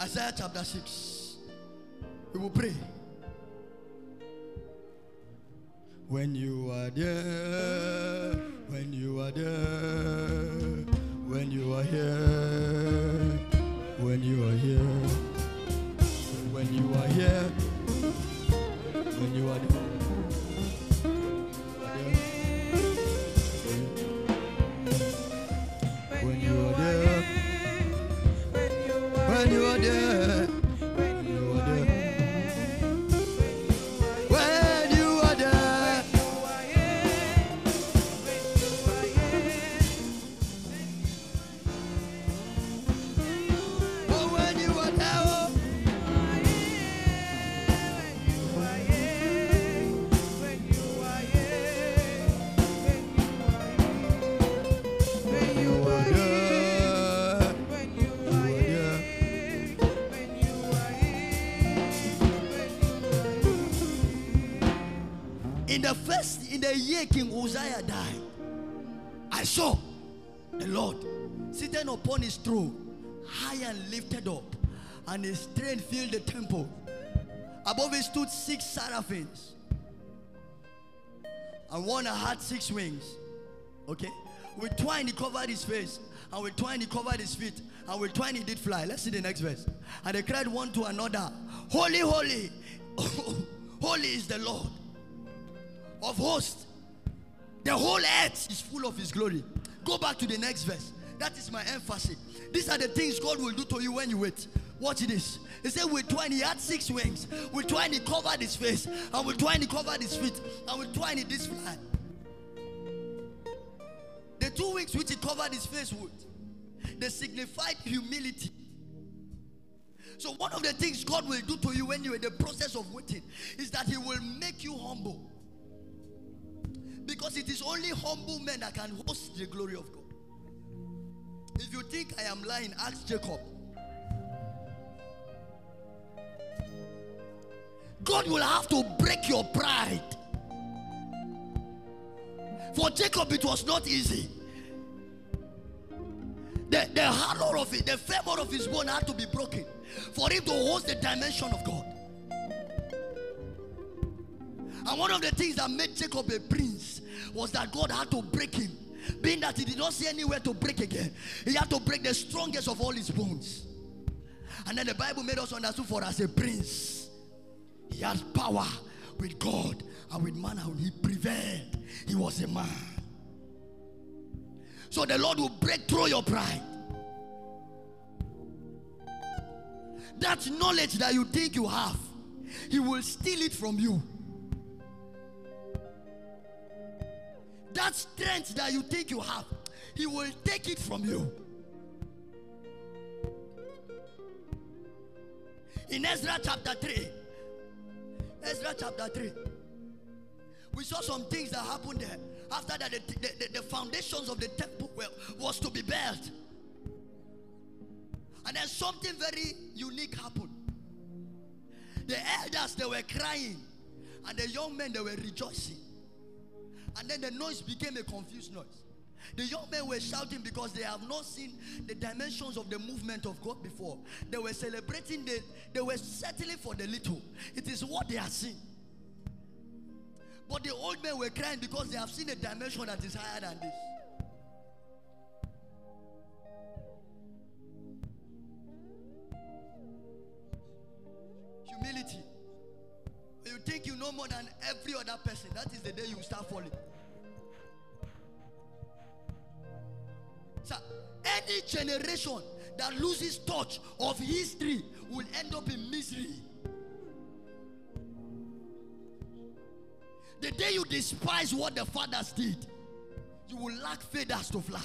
Isaiah chapter 6. We will pray. When you are there, when you are there, when you are here, when you are here, when you are here, when you are there. When you are there, when you are there. The year King Uzziah died, I saw the Lord sitting upon his throne, high and lifted up, and his train filled the temple. Above it stood six seraphims, and one had six wings. Okay, with twine he covered his face, and with twine he covered his feet, and with twine he did fly. Let's see the next verse. And they cried one to another, Holy, holy, holy is the Lord of hosts. The whole earth is full of his glory. Go back to the next verse. That is my emphasis. These are the things God will do to you when you wait. Watch this. He said, with twine, he had six wings. With twine, he covered his face. And with twine, he covered his feet. And with twine, he did fly. The two wings which he covered his face with, they signified humility. So, one of the things God will do to you when you're in the process of waiting is that He will make you humble. Because it is only humble men that can host the glory of God. If you think I am lying, ask Jacob. God will have to break your pride. For Jacob, it was not easy. The, the hollow of it, the femur of his bone had to be broken for him to host the dimension of God. And one of the things that made Jacob a prince was that God had to break him. Being that he did not see anywhere to break again, he had to break the strongest of all his bones. And then the Bible made us understand for as a prince, he had power with God and with man, and he prevailed. He was a man. So the Lord will break through your pride. That knowledge that you think you have, He will steal it from you. That strength that you think you have, He will take it from you. In Ezra chapter 3, Ezra chapter 3, we saw some things that happened there. After that, the, the, the foundations of the temple were, was to be built. And then something very unique happened. The elders, they were crying. And the young men, they were rejoicing. And then the noise became a confused noise. The young men were shouting because they have not seen the dimensions of the movement of God before. They were celebrating, the, they were settling for the little. It is what they are seeing. But the old men were crying because they have seen a dimension that is higher than this. Know more than every other person, that is the day you start falling. So, any generation that loses touch of history will end up in misery. The day you despise what the fathers did, you will lack feathers to fly.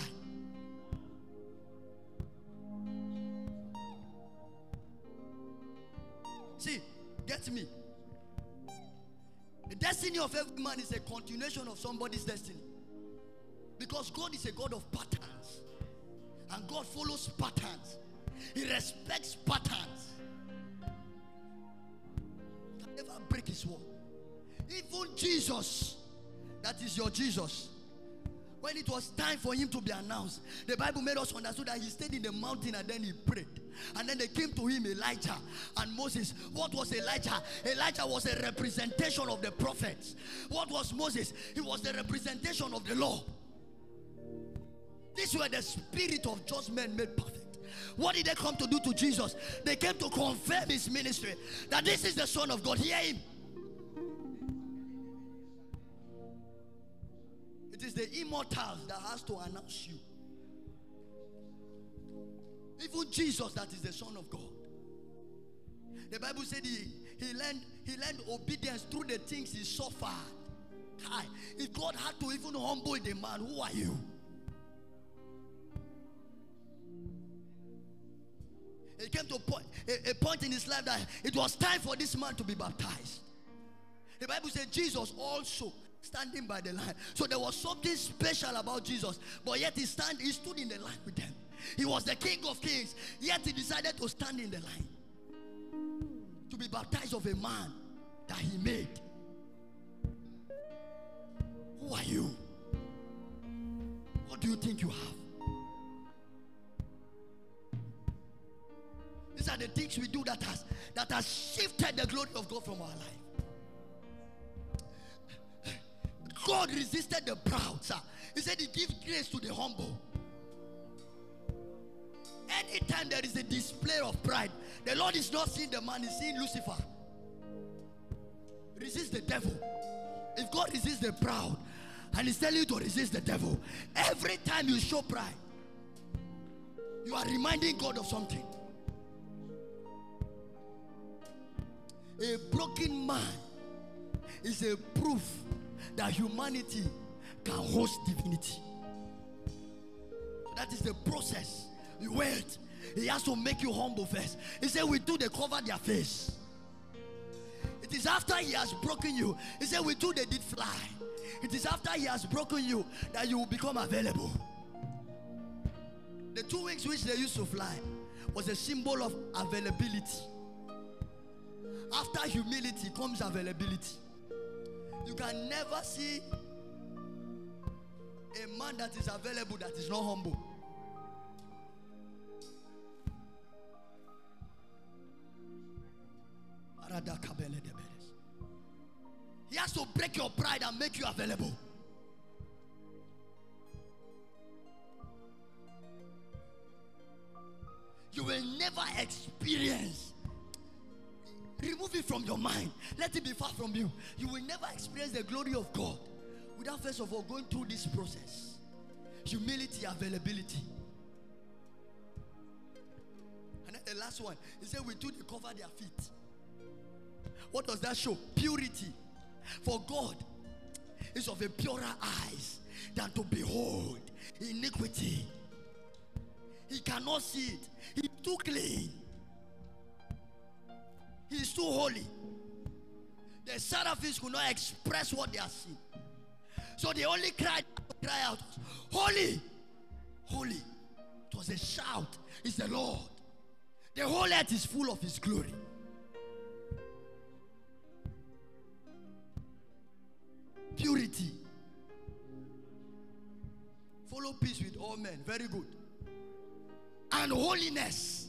See, get me. The destiny of every man is a continuation of somebody's destiny. Because God is a God of patterns. And God follows patterns. He respects patterns. Can never break his word. Even Jesus, that is your Jesus. When it was time for him to be announced, the Bible made us understand that he stayed in the mountain and then he prayed. And then they came to him, Elijah and Moses. What was Elijah? Elijah was a representation of the prophets. What was Moses? He was the representation of the law. These were the spirit of just men made perfect. What did they come to do to Jesus? They came to confirm his ministry that this is the Son of God. Hear him. It is the immortals that has to announce you. Even Jesus, that is the Son of God. The Bible said he, he learned he learned obedience through the things he suffered. Hi. If God had to even humble the man, who are you? It came to a point, a, a point in his life that it was time for this man to be baptized. The Bible said Jesus also standing by the line. So there was something special about Jesus, but yet he stand he stood in the line with them. He was the King of Kings, yet he decided to stand in the line to be baptized of a man that he made. Who are you? What do you think you have? These are the things we do that has that has shifted the glory of God from our life. God resisted the proud, sir. He said he gives grace to the humble. Anytime there is a display of pride, the Lord is not seeing the man, he's seeing Lucifer. Resist the devil. If God resists the proud and he's telling you to resist the devil, every time you show pride, you are reminding God of something. A broken man is a proof that humanity can host divinity. That is the process. You wait. He has to make you humble first. He said, We do, they cover their face. It is after he has broken you. He said, We do, they did fly. It is after he has broken you that you will become available. The two wings which they used to fly was a symbol of availability. After humility comes availability. You can never see a man that is available that is not humble. He has to break your pride and make you available. You will never experience. Remove it from your mind. Let it be far from you. You will never experience the glory of God without first of all going through this process. Humility, availability. And then the last one, he said, We do they cover their feet. What does that show? Purity. For God is of a purer eyes than to behold iniquity. He cannot see it. He's too clean. He's too holy. The seraphims could not express what they are seeing. So they only cried, cry out, Holy, holy. It was a shout. It's the Lord. The whole earth is full of His glory. Purity. Follow peace with all men. Very good. And holiness.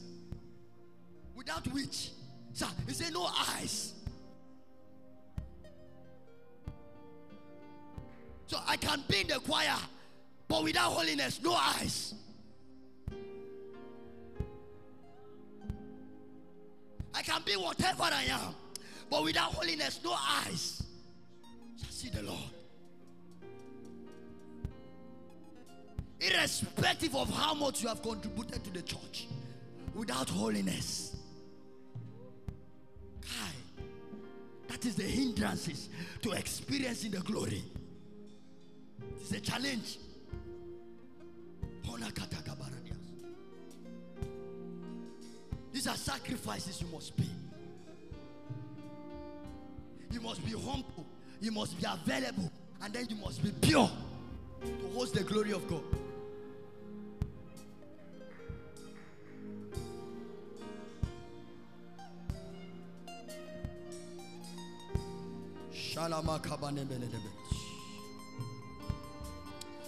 Without which, sir, he said, no eyes. So I can be in the choir, but without holiness, no eyes. I can be whatever I am, but without holiness, no eyes shall see the Lord. Irrespective of how much you have contributed to the church, without holiness, Kai, that is the hindrances to experiencing the glory. It is a challenge. These are sacrifices you must pay. You must be humble. You must be available. And then you must be pure to host the glory of God.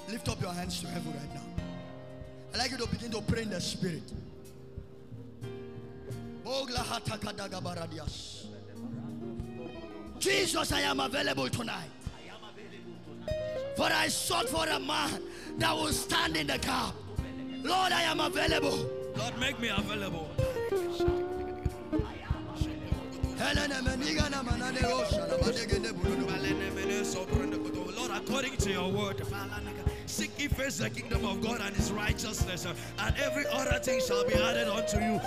Lift up your hands to heaven right now. I'd like you to begin to pray in the spirit. Jesus, I am available tonight. For I sought for a man that will stand in the gap. Lord, I am available. Lord, make me available. Lord, according to your word, Seek ye first the kingdom of God and his righteousness, and every other thing shall be added unto you.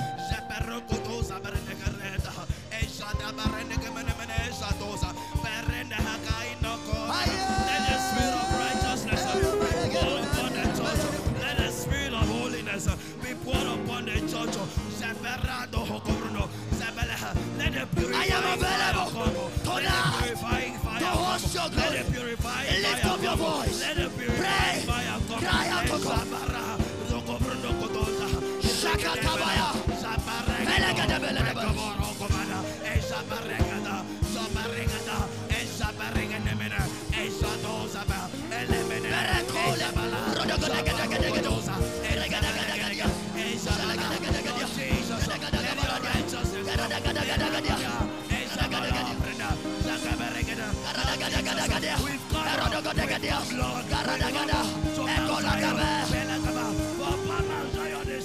I am available tonight to host your glory. Lift up your voice. Pray. Cry out to God. Zokobruno. Shakatabaya.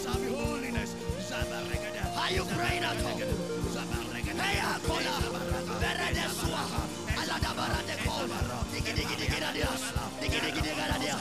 Shall be holiness. Zabaregada. Are you praying at all? Hey, Akola. Berede sua. Alada barade ko. Digi digi digi. Digi digi digi radias. Digi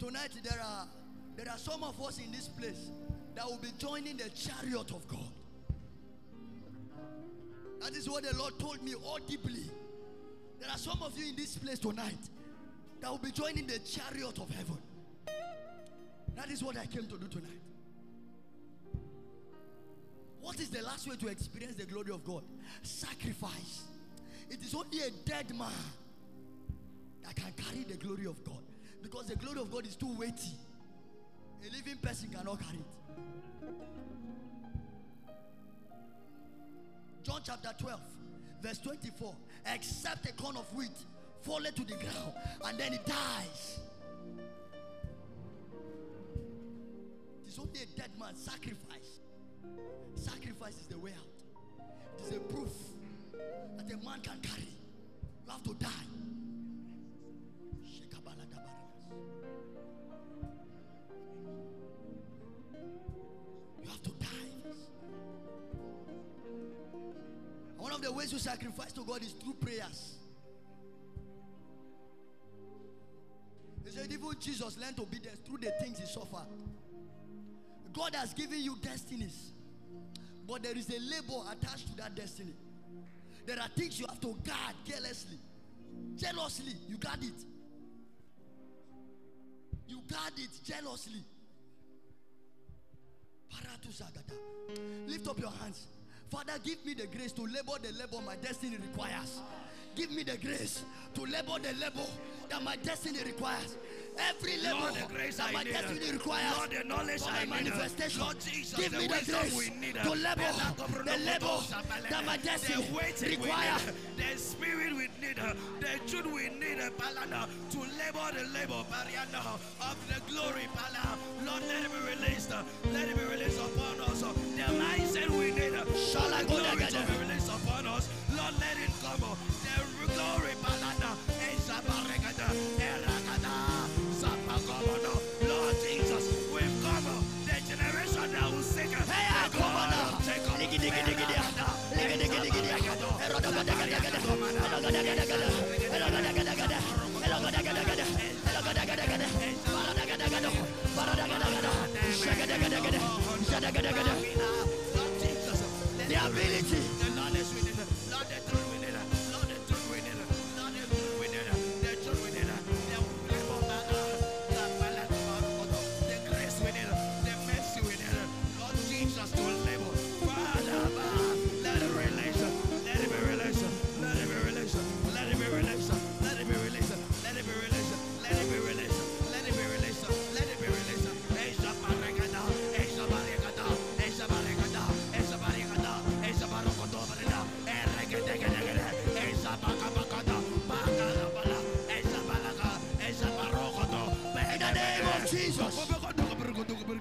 Tonight there are there are some of us in this place that will be joining the chariot of God. That is what the Lord told me audibly. There are some of you in this place tonight that will be joining the chariot of heaven. That is what I came to do tonight. What is the last way to experience the glory of God? Sacrifice. It is only a dead man that can carry the glory of God because the glory of God is too weighty. A living person cannot carry it. John chapter 12, verse 24. Except a corn of wheat fall to the ground and then it dies. It is only a dead man sacrifice. Sacrifice is the way out. It is a proof that a man can carry. You have to die. You have to die. And One of the ways you sacrifice to God is through prayers. He said, even Jesus learned obedience through the things he suffered. God has given you destinies, but there is a labor attached to that destiny. There are things you have to guard carelessly, jealously. You guard it. You guard it jealously. Lift up your hands. Father, give me the grace to labor the labor my destiny requires. Give me the grace to labor the labor that my destiny requires. Every labor Lord, the grace that I my need. destiny requires Lord, the knowledge for I my need. manifestation. Lord Jesus, Give me the wisdom grace we need. to labor oh, the labor that my destiny the requires. the spirit we need, the truth we need, Palana, to labor the labor, Pariana, of the glory, Pala. Lord, let it be released. Let it be released upon us. The mindset we need, Shall I the go glory together? to be released upon us. Lord, let it come. The glory, Palana, Esabaregada, The ability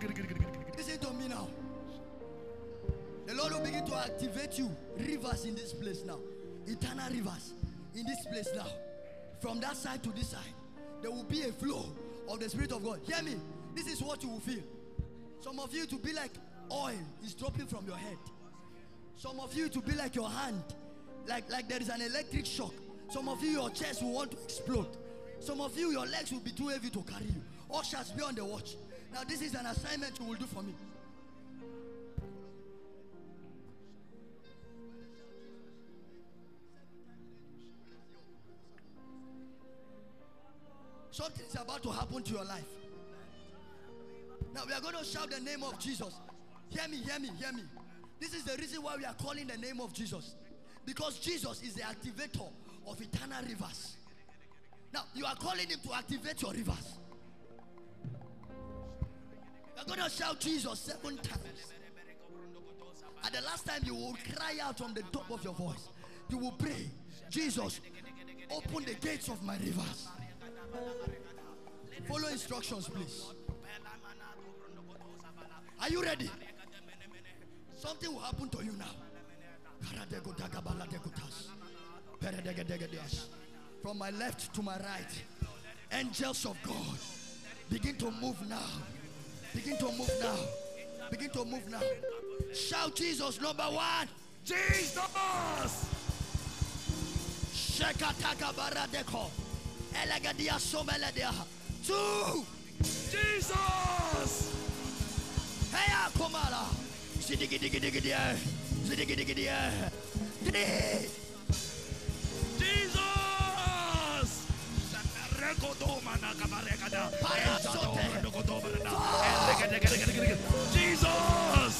Listen to me now. The Lord will begin to activate you. Rivers in this place now. Eternal rivers in this place now. From that side to this side, there will be a flow of the Spirit of God. Hear me. This is what you will feel. Some of you to be like oil is dropping from your head. Some of you to be like your hand, like like there is an electric shock. Some of you your chest will want to explode. Some of you your legs will be too heavy to carry you. Ushers be on the watch. Now this is an assignment you will do for me. Something is about to happen to your life. Now we are going to shout the name of Jesus. Hear me, hear me, hear me. This is the reason why we are calling the name of Jesus. Because Jesus is the activator of eternal rivers. Now you are calling him to activate your rivers. You're going to shout Jesus seven times. At the last time, you will cry out from the top of your voice. You will pray, Jesus, open the gates of my rivers. Follow instructions, please. Are you ready? Something will happen to you now. From my left to my right, angels of God begin to move now. Begin to move now. Begin to move now. Shout Jesus number one. Jesus! Shekataka baradeko. Elegadia someledea. Two. Jesus! Heya ah, komala. Sidigidigidigidia. Sidigidigidia. Three. Jesus!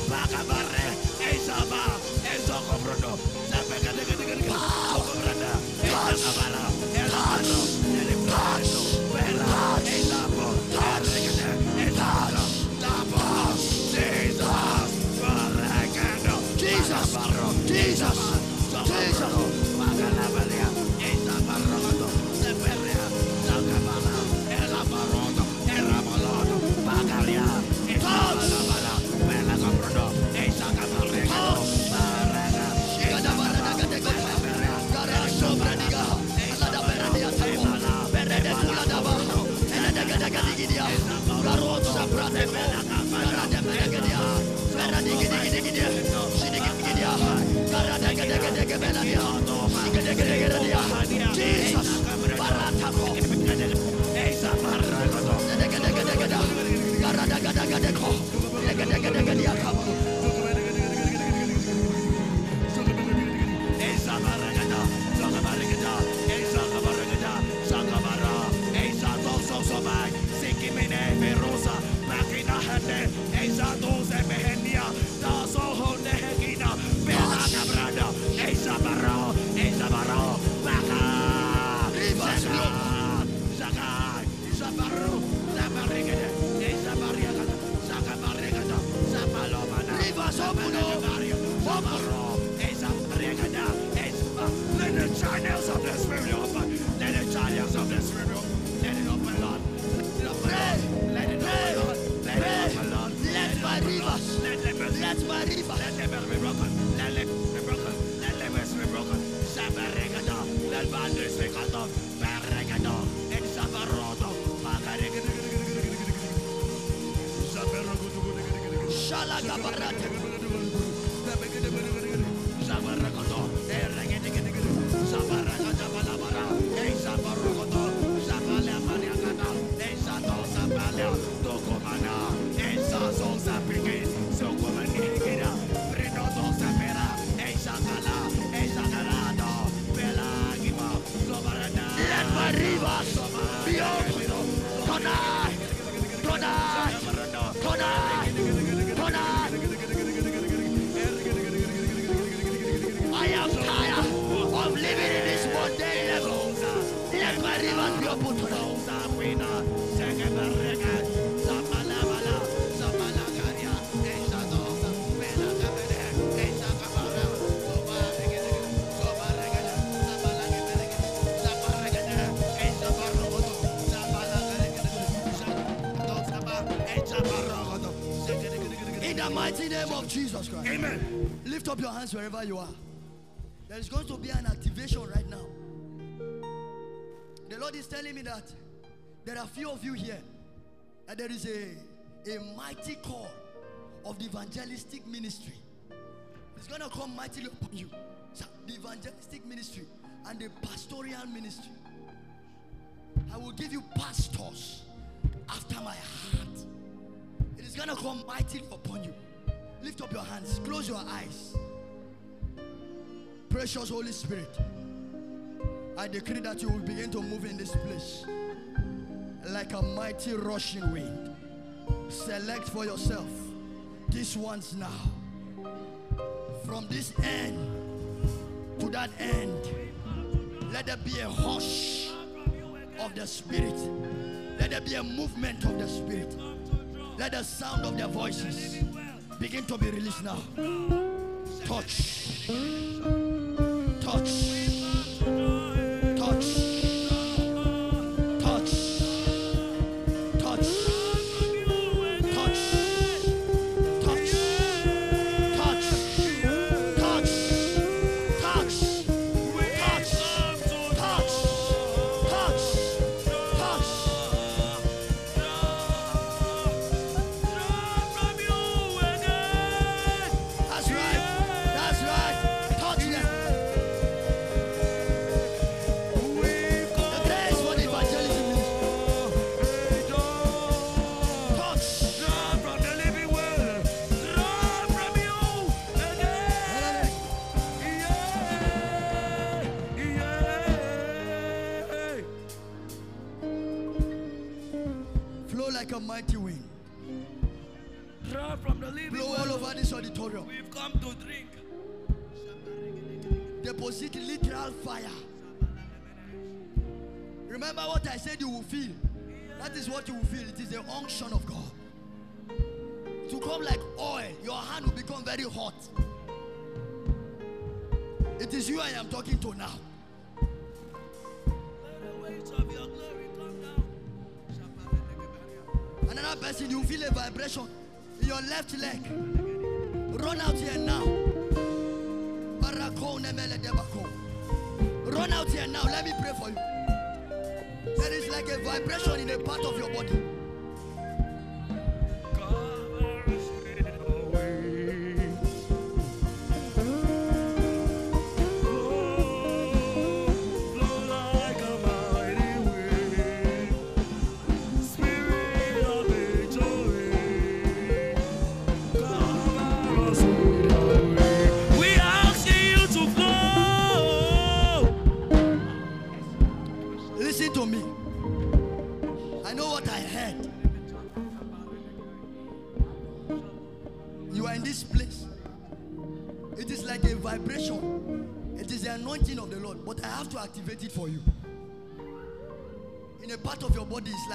Jesus Christ. Amen. Lift up your hands wherever you are. There is going to be an activation right now. The Lord is telling me that there are few of you here, and there is a, a mighty call of the evangelistic ministry. It's going to come mightily upon you. So, the evangelistic ministry and the pastoral ministry. I will give you pastors after my heart. It is going to come mightily upon you. Lift up your hands, close your eyes. Precious Holy Spirit, I decree that you will begin to move in this place like a mighty rushing wind. Select for yourself these ones now. From this end to that end, let there be a hush of the Spirit. Let there be a movement of the Spirit. Let the sound of their voices begin to be released now. Touch. Touch.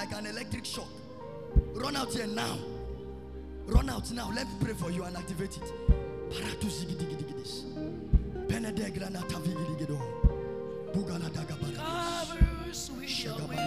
Like an electric shock. Run out here now. Run out now. Let me pray for you and activate it. Paratu zigidigidis. Penede granata vigidigido. Bugala dagabara. Cover us with your wings.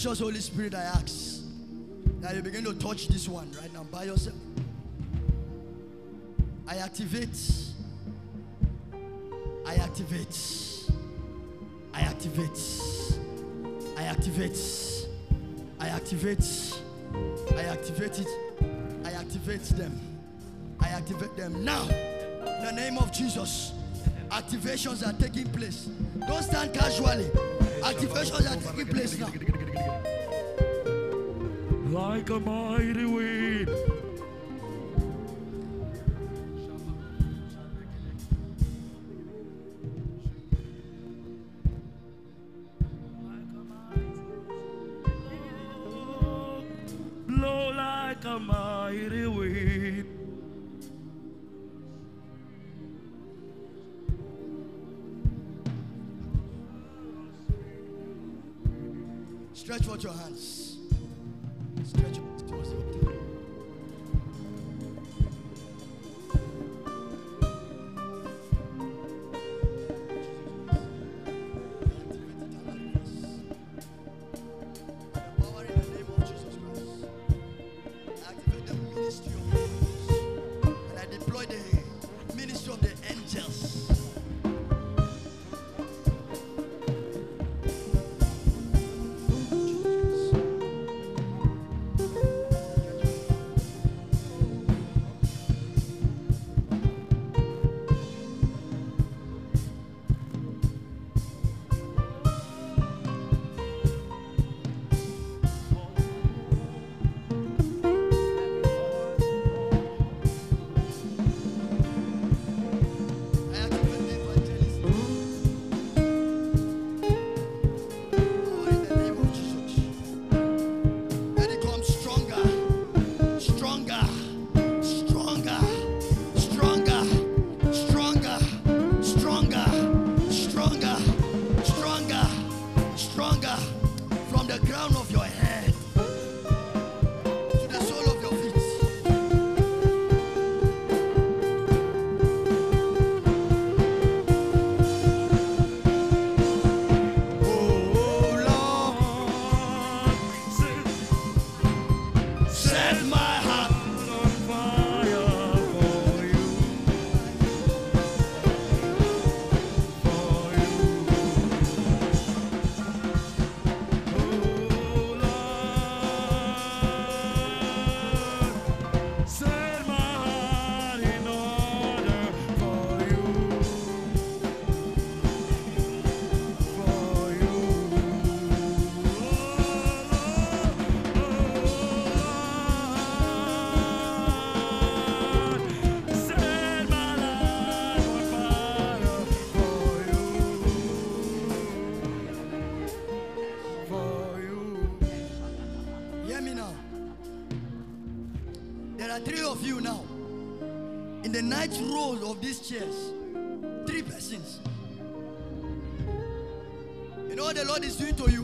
Precious Holy Spirit, I ask that you begin to touch this one right now by yourself. I activate. I activate. I activate. I activate. I activate. I activate it. I activate them. I activate them now. In the name of Jesus. Activations are taking place. Don't stand casually. Activations are taking place now like a mighty wind. chairs. Three persons. You know what the Lord is doing to you?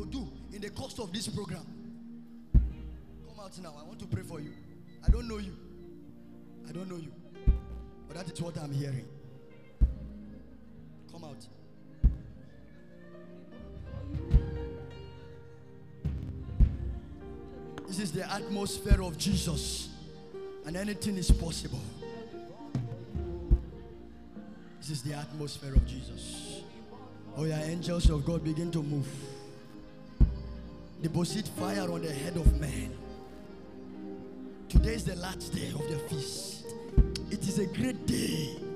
to do in the course of this program. Come out now. I want to pray for you. I don't know you. I don't know you. But that is what I'm hearing. Come out. This is the atmosphere of Jesus, and anything is possible. This is the atmosphere of Jesus. Oh, yeah, angels of God begin to move. Deposit fire on the head of man. Today is the last day of the feast. It is a great day.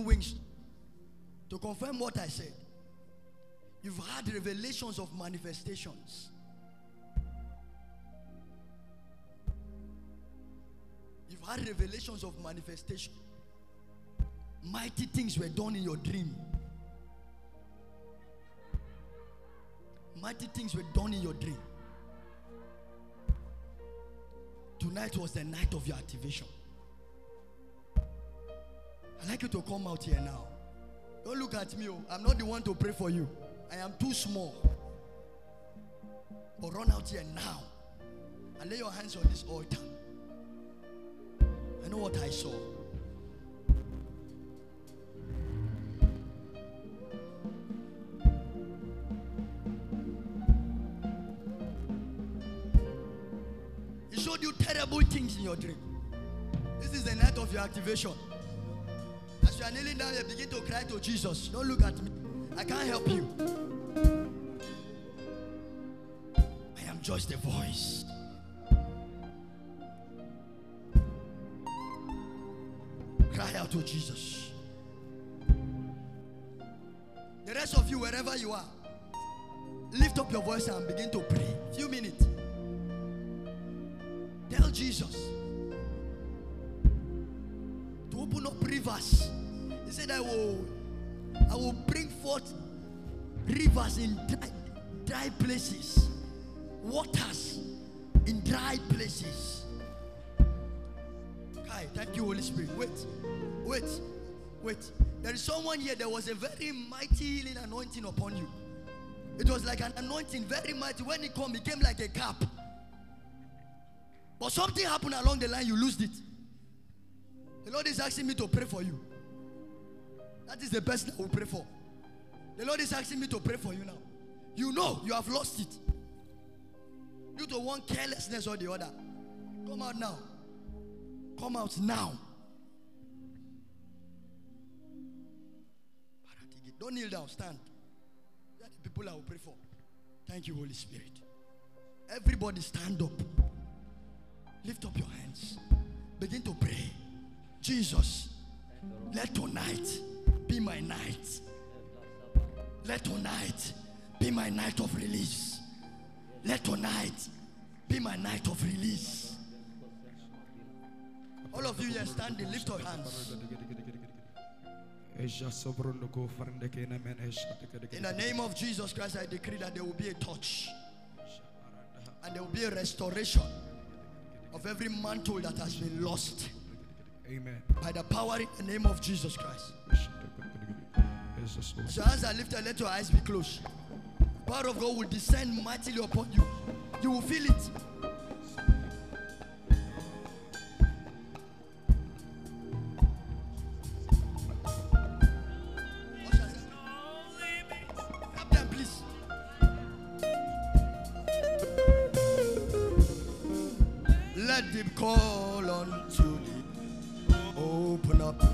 Wings to confirm what I said. You've had revelations of manifestations. You've had revelations of manifestation. Mighty things were done in your dream. Mighty things were done in your dream. Tonight was the night of your activation. I'd like you to come out here now. Don't look at me. oh. I'm not the one to pray for you. I am too small. But run out here now and lay your hands on this altar. I know what I saw. He showed you terrible things in your dream. This is the night of your activation. Are kneeling down here, begin to cry to Jesus. Don't look at me. I can't help you. I am just a voice. Cry out to Jesus. The rest of you, wherever you are, lift up your voice and begin to pray. Few minutes. Tell Jesus to open up rivers. He said, I will, I will bring forth rivers in dry, dry places, waters in dry places. Hi, thank you, Holy Spirit. Wait, wait, wait. There is someone here. There was a very mighty healing anointing upon you. It was like an anointing, very mighty. When it came, it came like a cap. But something happened along the line, you lost it. The Lord is asking me to pray for you. That is the best I will pray for. The Lord is asking me to pray for you now. You know you have lost it. Due to one carelessness or the other. Come out now. Come out now. Don't kneel down, stand. Are the people I will pray for. Thank you, Holy Spirit. Everybody stand up. Lift up your hands. Begin to pray. Jesus, let tonight be my night. Let tonight be my night of release. Let tonight be my night of release. All of you here standing, lift your hands. In the name of Jesus Christ, I decree that there will be a touch and there will be a restoration of every mantle that has been lost Amen. by the power in the name of Jesus Christ. Jesus' name. So as I lift and let your eyes be closed. Power of God will descend mightily upon you. You will feel it. Let him call unto thee. Open up.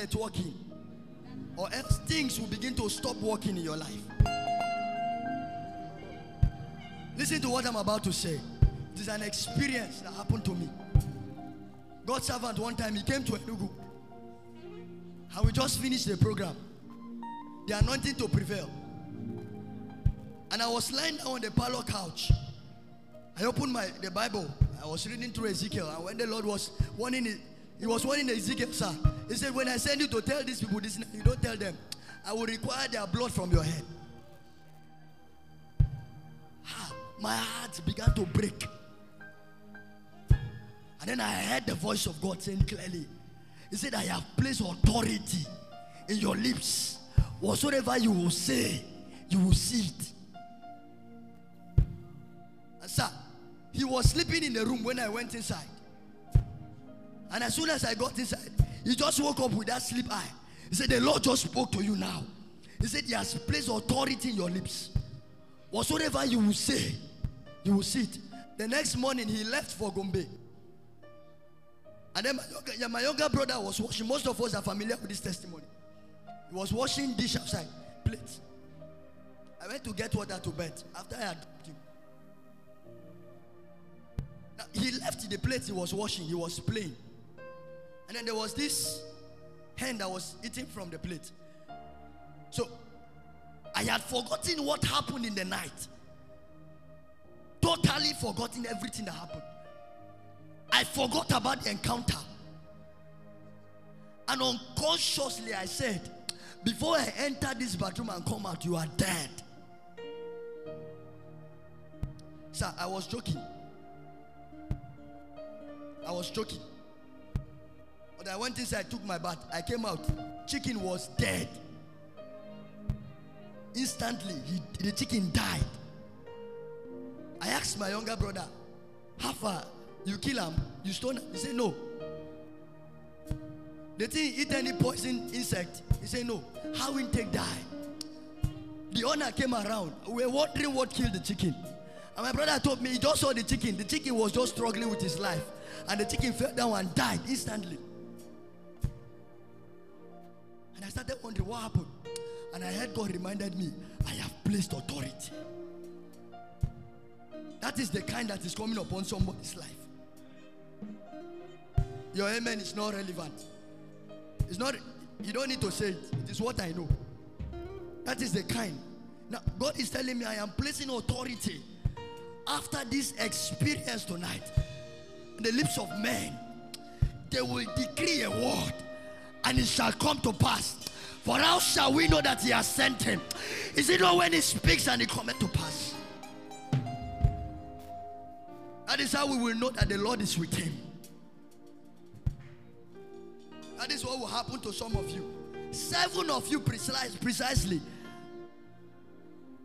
Networking, or else things will begin to stop working in your life. Listen to what I'm about to say. It is an experience that happened to me. God's servant, one time, he came to Enugu. And we just finished the program. The anointing to prevail. And I was lying down on the parlor couch. I opened my the Bible. I was reading through Ezekiel, and when the Lord was warning He was warning Ezekiel, sir. He said, When I send you to tell these people this, you don't tell them. I will require their blood from your head. My heart began to break. And then I heard the voice of God saying clearly, He said, I have placed authority in your lips. Whatsoever you will say, you will see it. And sir, he was sleeping in the room when I went inside. And as soon as I got inside, he just woke up with that sleep eye. He said, The Lord just spoke to you now. He said, He has placed authority in your lips. Whatsoever you will say, you will see it. The next morning, he left for Gombe. And then my younger, my younger brother was washing. Most of us are familiar with this testimony. He was washing dish outside, plates. I went to get water to bed after I had dropped him. Now, he left the plate he was washing, he was playing. And then there was this hen that was eating from the plate. So I had forgotten what happened in the night. Totally forgotten everything that happened. I forgot about the encounter. And unconsciously, I said, Before I enter this bathroom and come out, you are dead. Sir, I was joking. I was joking. But I went inside, took my bath. I came out. Chicken was dead. Instantly, he, the chicken died. I asked my younger brother, How far? You kill him? You stone him? He said, No. The thing eat any poison insect? He said, No. How intake die? The owner came around. We were wondering what killed the chicken. And my brother told me he just saw the chicken. The chicken was just struggling with his life. And the chicken fell down and died instantly. And I started wondering what happened. And I heard God reminded me, I have placed authority. That is the kind that is coming upon somebody's life. Your amen is not relevant. It's not, you don't need to say it. It is what I know. That is the kind. Now, God is telling me I am placing authority after this experience tonight. In the lips of men, they will decree a word and it shall come to pass. For how shall we know that he has sent him? Is it not when he speaks and it cometh to pass? That is how we will know that the Lord is with him. That is what will happen to some of you. Seven of you precise, precisely.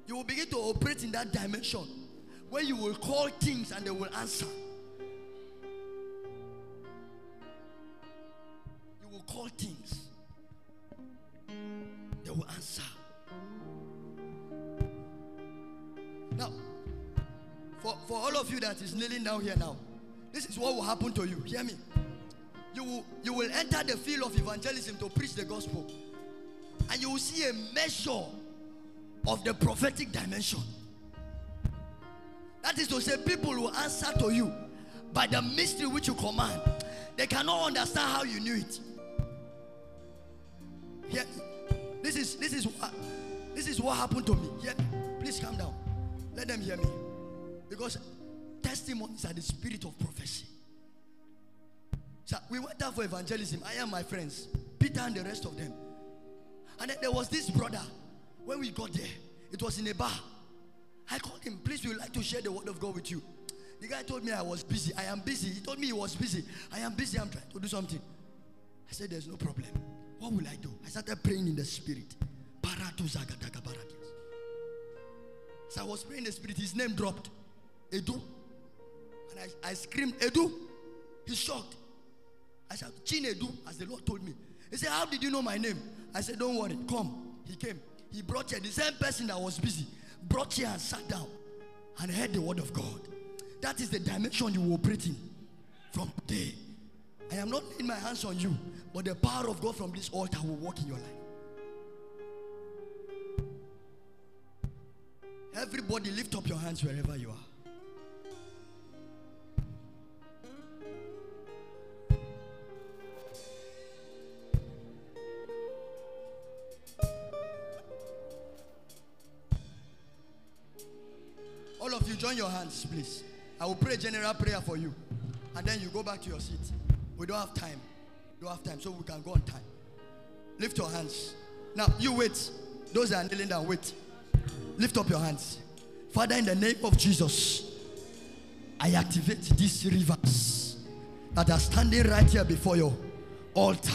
You will begin to operate in that dimension where you will call things and they will answer. Call things, they will answer. Now, for, for all of you that is kneeling down here now, this is what will happen to you. Hear me. You will, you will enter the field of evangelism to preach the gospel, and you will see a measure of the prophetic dimension. That is to say, people will answer to you by the mystery which you command. They cannot understand how you knew it. This is this is what this is what happened to me. Please calm down. Let them hear me. Because testimonies are the spirit of prophecy. So we went out for evangelism. I and my friends, Peter and the rest of them. And then there was this brother. When we got there, it was in a bar. I called him, please, we would like to share the word of God with you. The guy told me I was busy. I am busy. He told me he was busy. I am busy. I'm trying to do something. I said, There's no problem. What will I do? I started praying in the spirit. So I was praying in the spirit. His name dropped. Edu. And I, I screamed, Edu. He's shocked. I said, Chinedu, as the Lord told me. He said, How did you know my name? I said, Don't worry. Come. He came. He brought here. The same person that was busy brought here and sat down and heard the word of God. That is the dimension you operate in from today. I am not laying my hands on you, but the power of God from this altar will work in your life. Everybody, lift up your hands wherever you are. All of you, join your hands, please. I will pray a general prayer for you. And then you go back to your seat. We don't have time. Don't have time, so we can go on time. Lift your hands. Now, you wait. Those that are kneeling down, wait. Lift up your hands. Father, in the name of Jesus, I activate these rivers that are standing right here before your altar.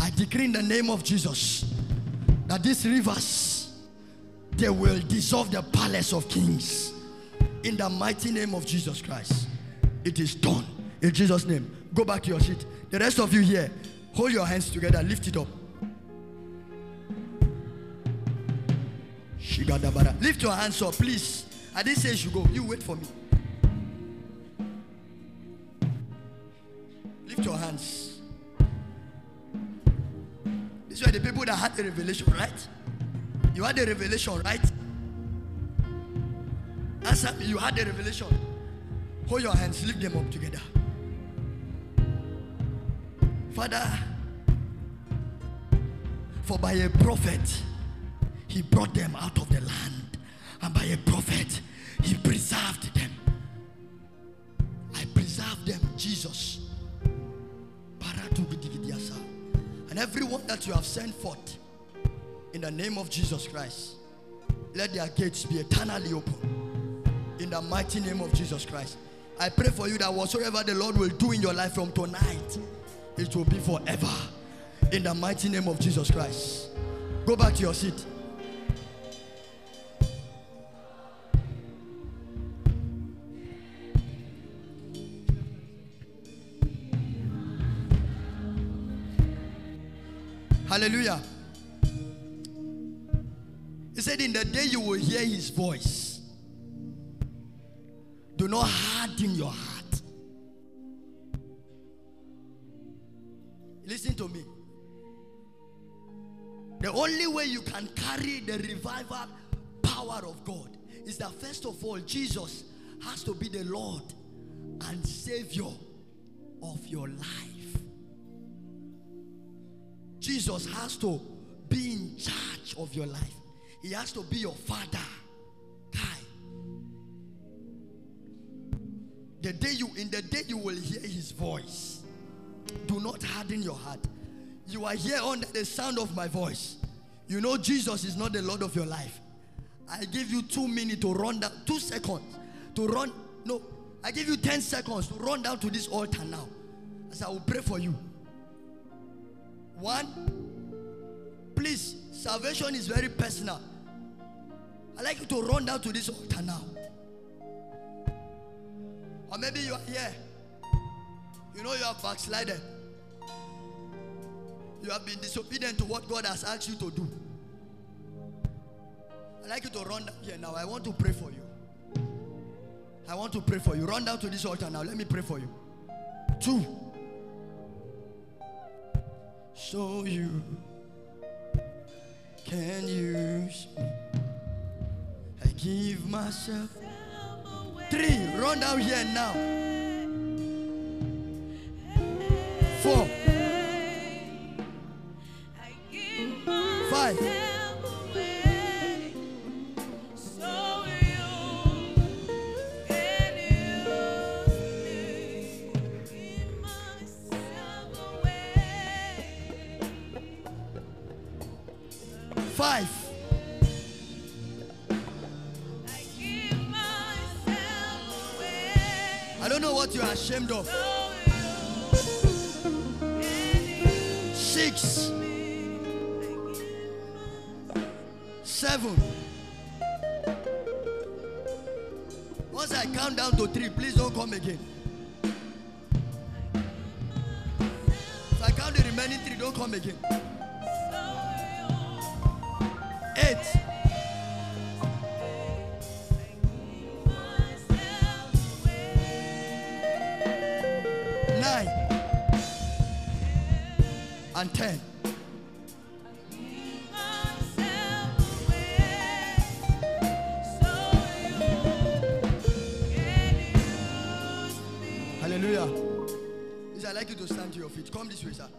I decree in the name of Jesus that these rivers they will dissolve the palace of kings in the mighty name of Jesus Christ. It is done in Jesus' name. Go back to your seat. The rest of you here, hold your hands together, lift it up. Lift your hands up, please. I didn't say you should go. You wait for me. Lift your hands. These were the people that had the revelation, right? You had the revelation, right? Answer me. You had the revelation. Hold your hands, lift them up together. Father, for by a prophet he brought them out of the land, and by a prophet he preserved them. I preserve them, Jesus. And everyone that you have sent forth in the name of Jesus Christ, let their gates be eternally open. In the mighty name of Jesus Christ. I pray for you that whatsoever the Lord will do in your life from tonight, it will be forever. In the mighty name of Jesus Christ. Go back to your seat. Hallelujah. He said, In the day you will hear his voice, do not harden your heart. Listen to me. The only way you can carry the revival power of God is that first of all, Jesus has to be the Lord and Savior of your life. Jesus has to be in charge of your life. He has to be your father. Kai. The day you in the day you will hear his voice. Do not harden your heart. You are here under the sound of my voice. You know Jesus is not the Lord of your life. I give you two minutes to run down, two seconds to run. No, I give you 10 seconds to run down to this altar now. As I will pray for you. One, please, salvation is very personal. i like you to run down to this altar now. Or maybe you are here. You know you have backslided. You have been disobedient to what God has asked you to do. i like you to run down here now. I want to pray for you. I want to pray for you. Run down to this altar now. Let me pray for you. Two. So you can use me. I give myself. Three. Run down here now. for. Vai. This way, sir.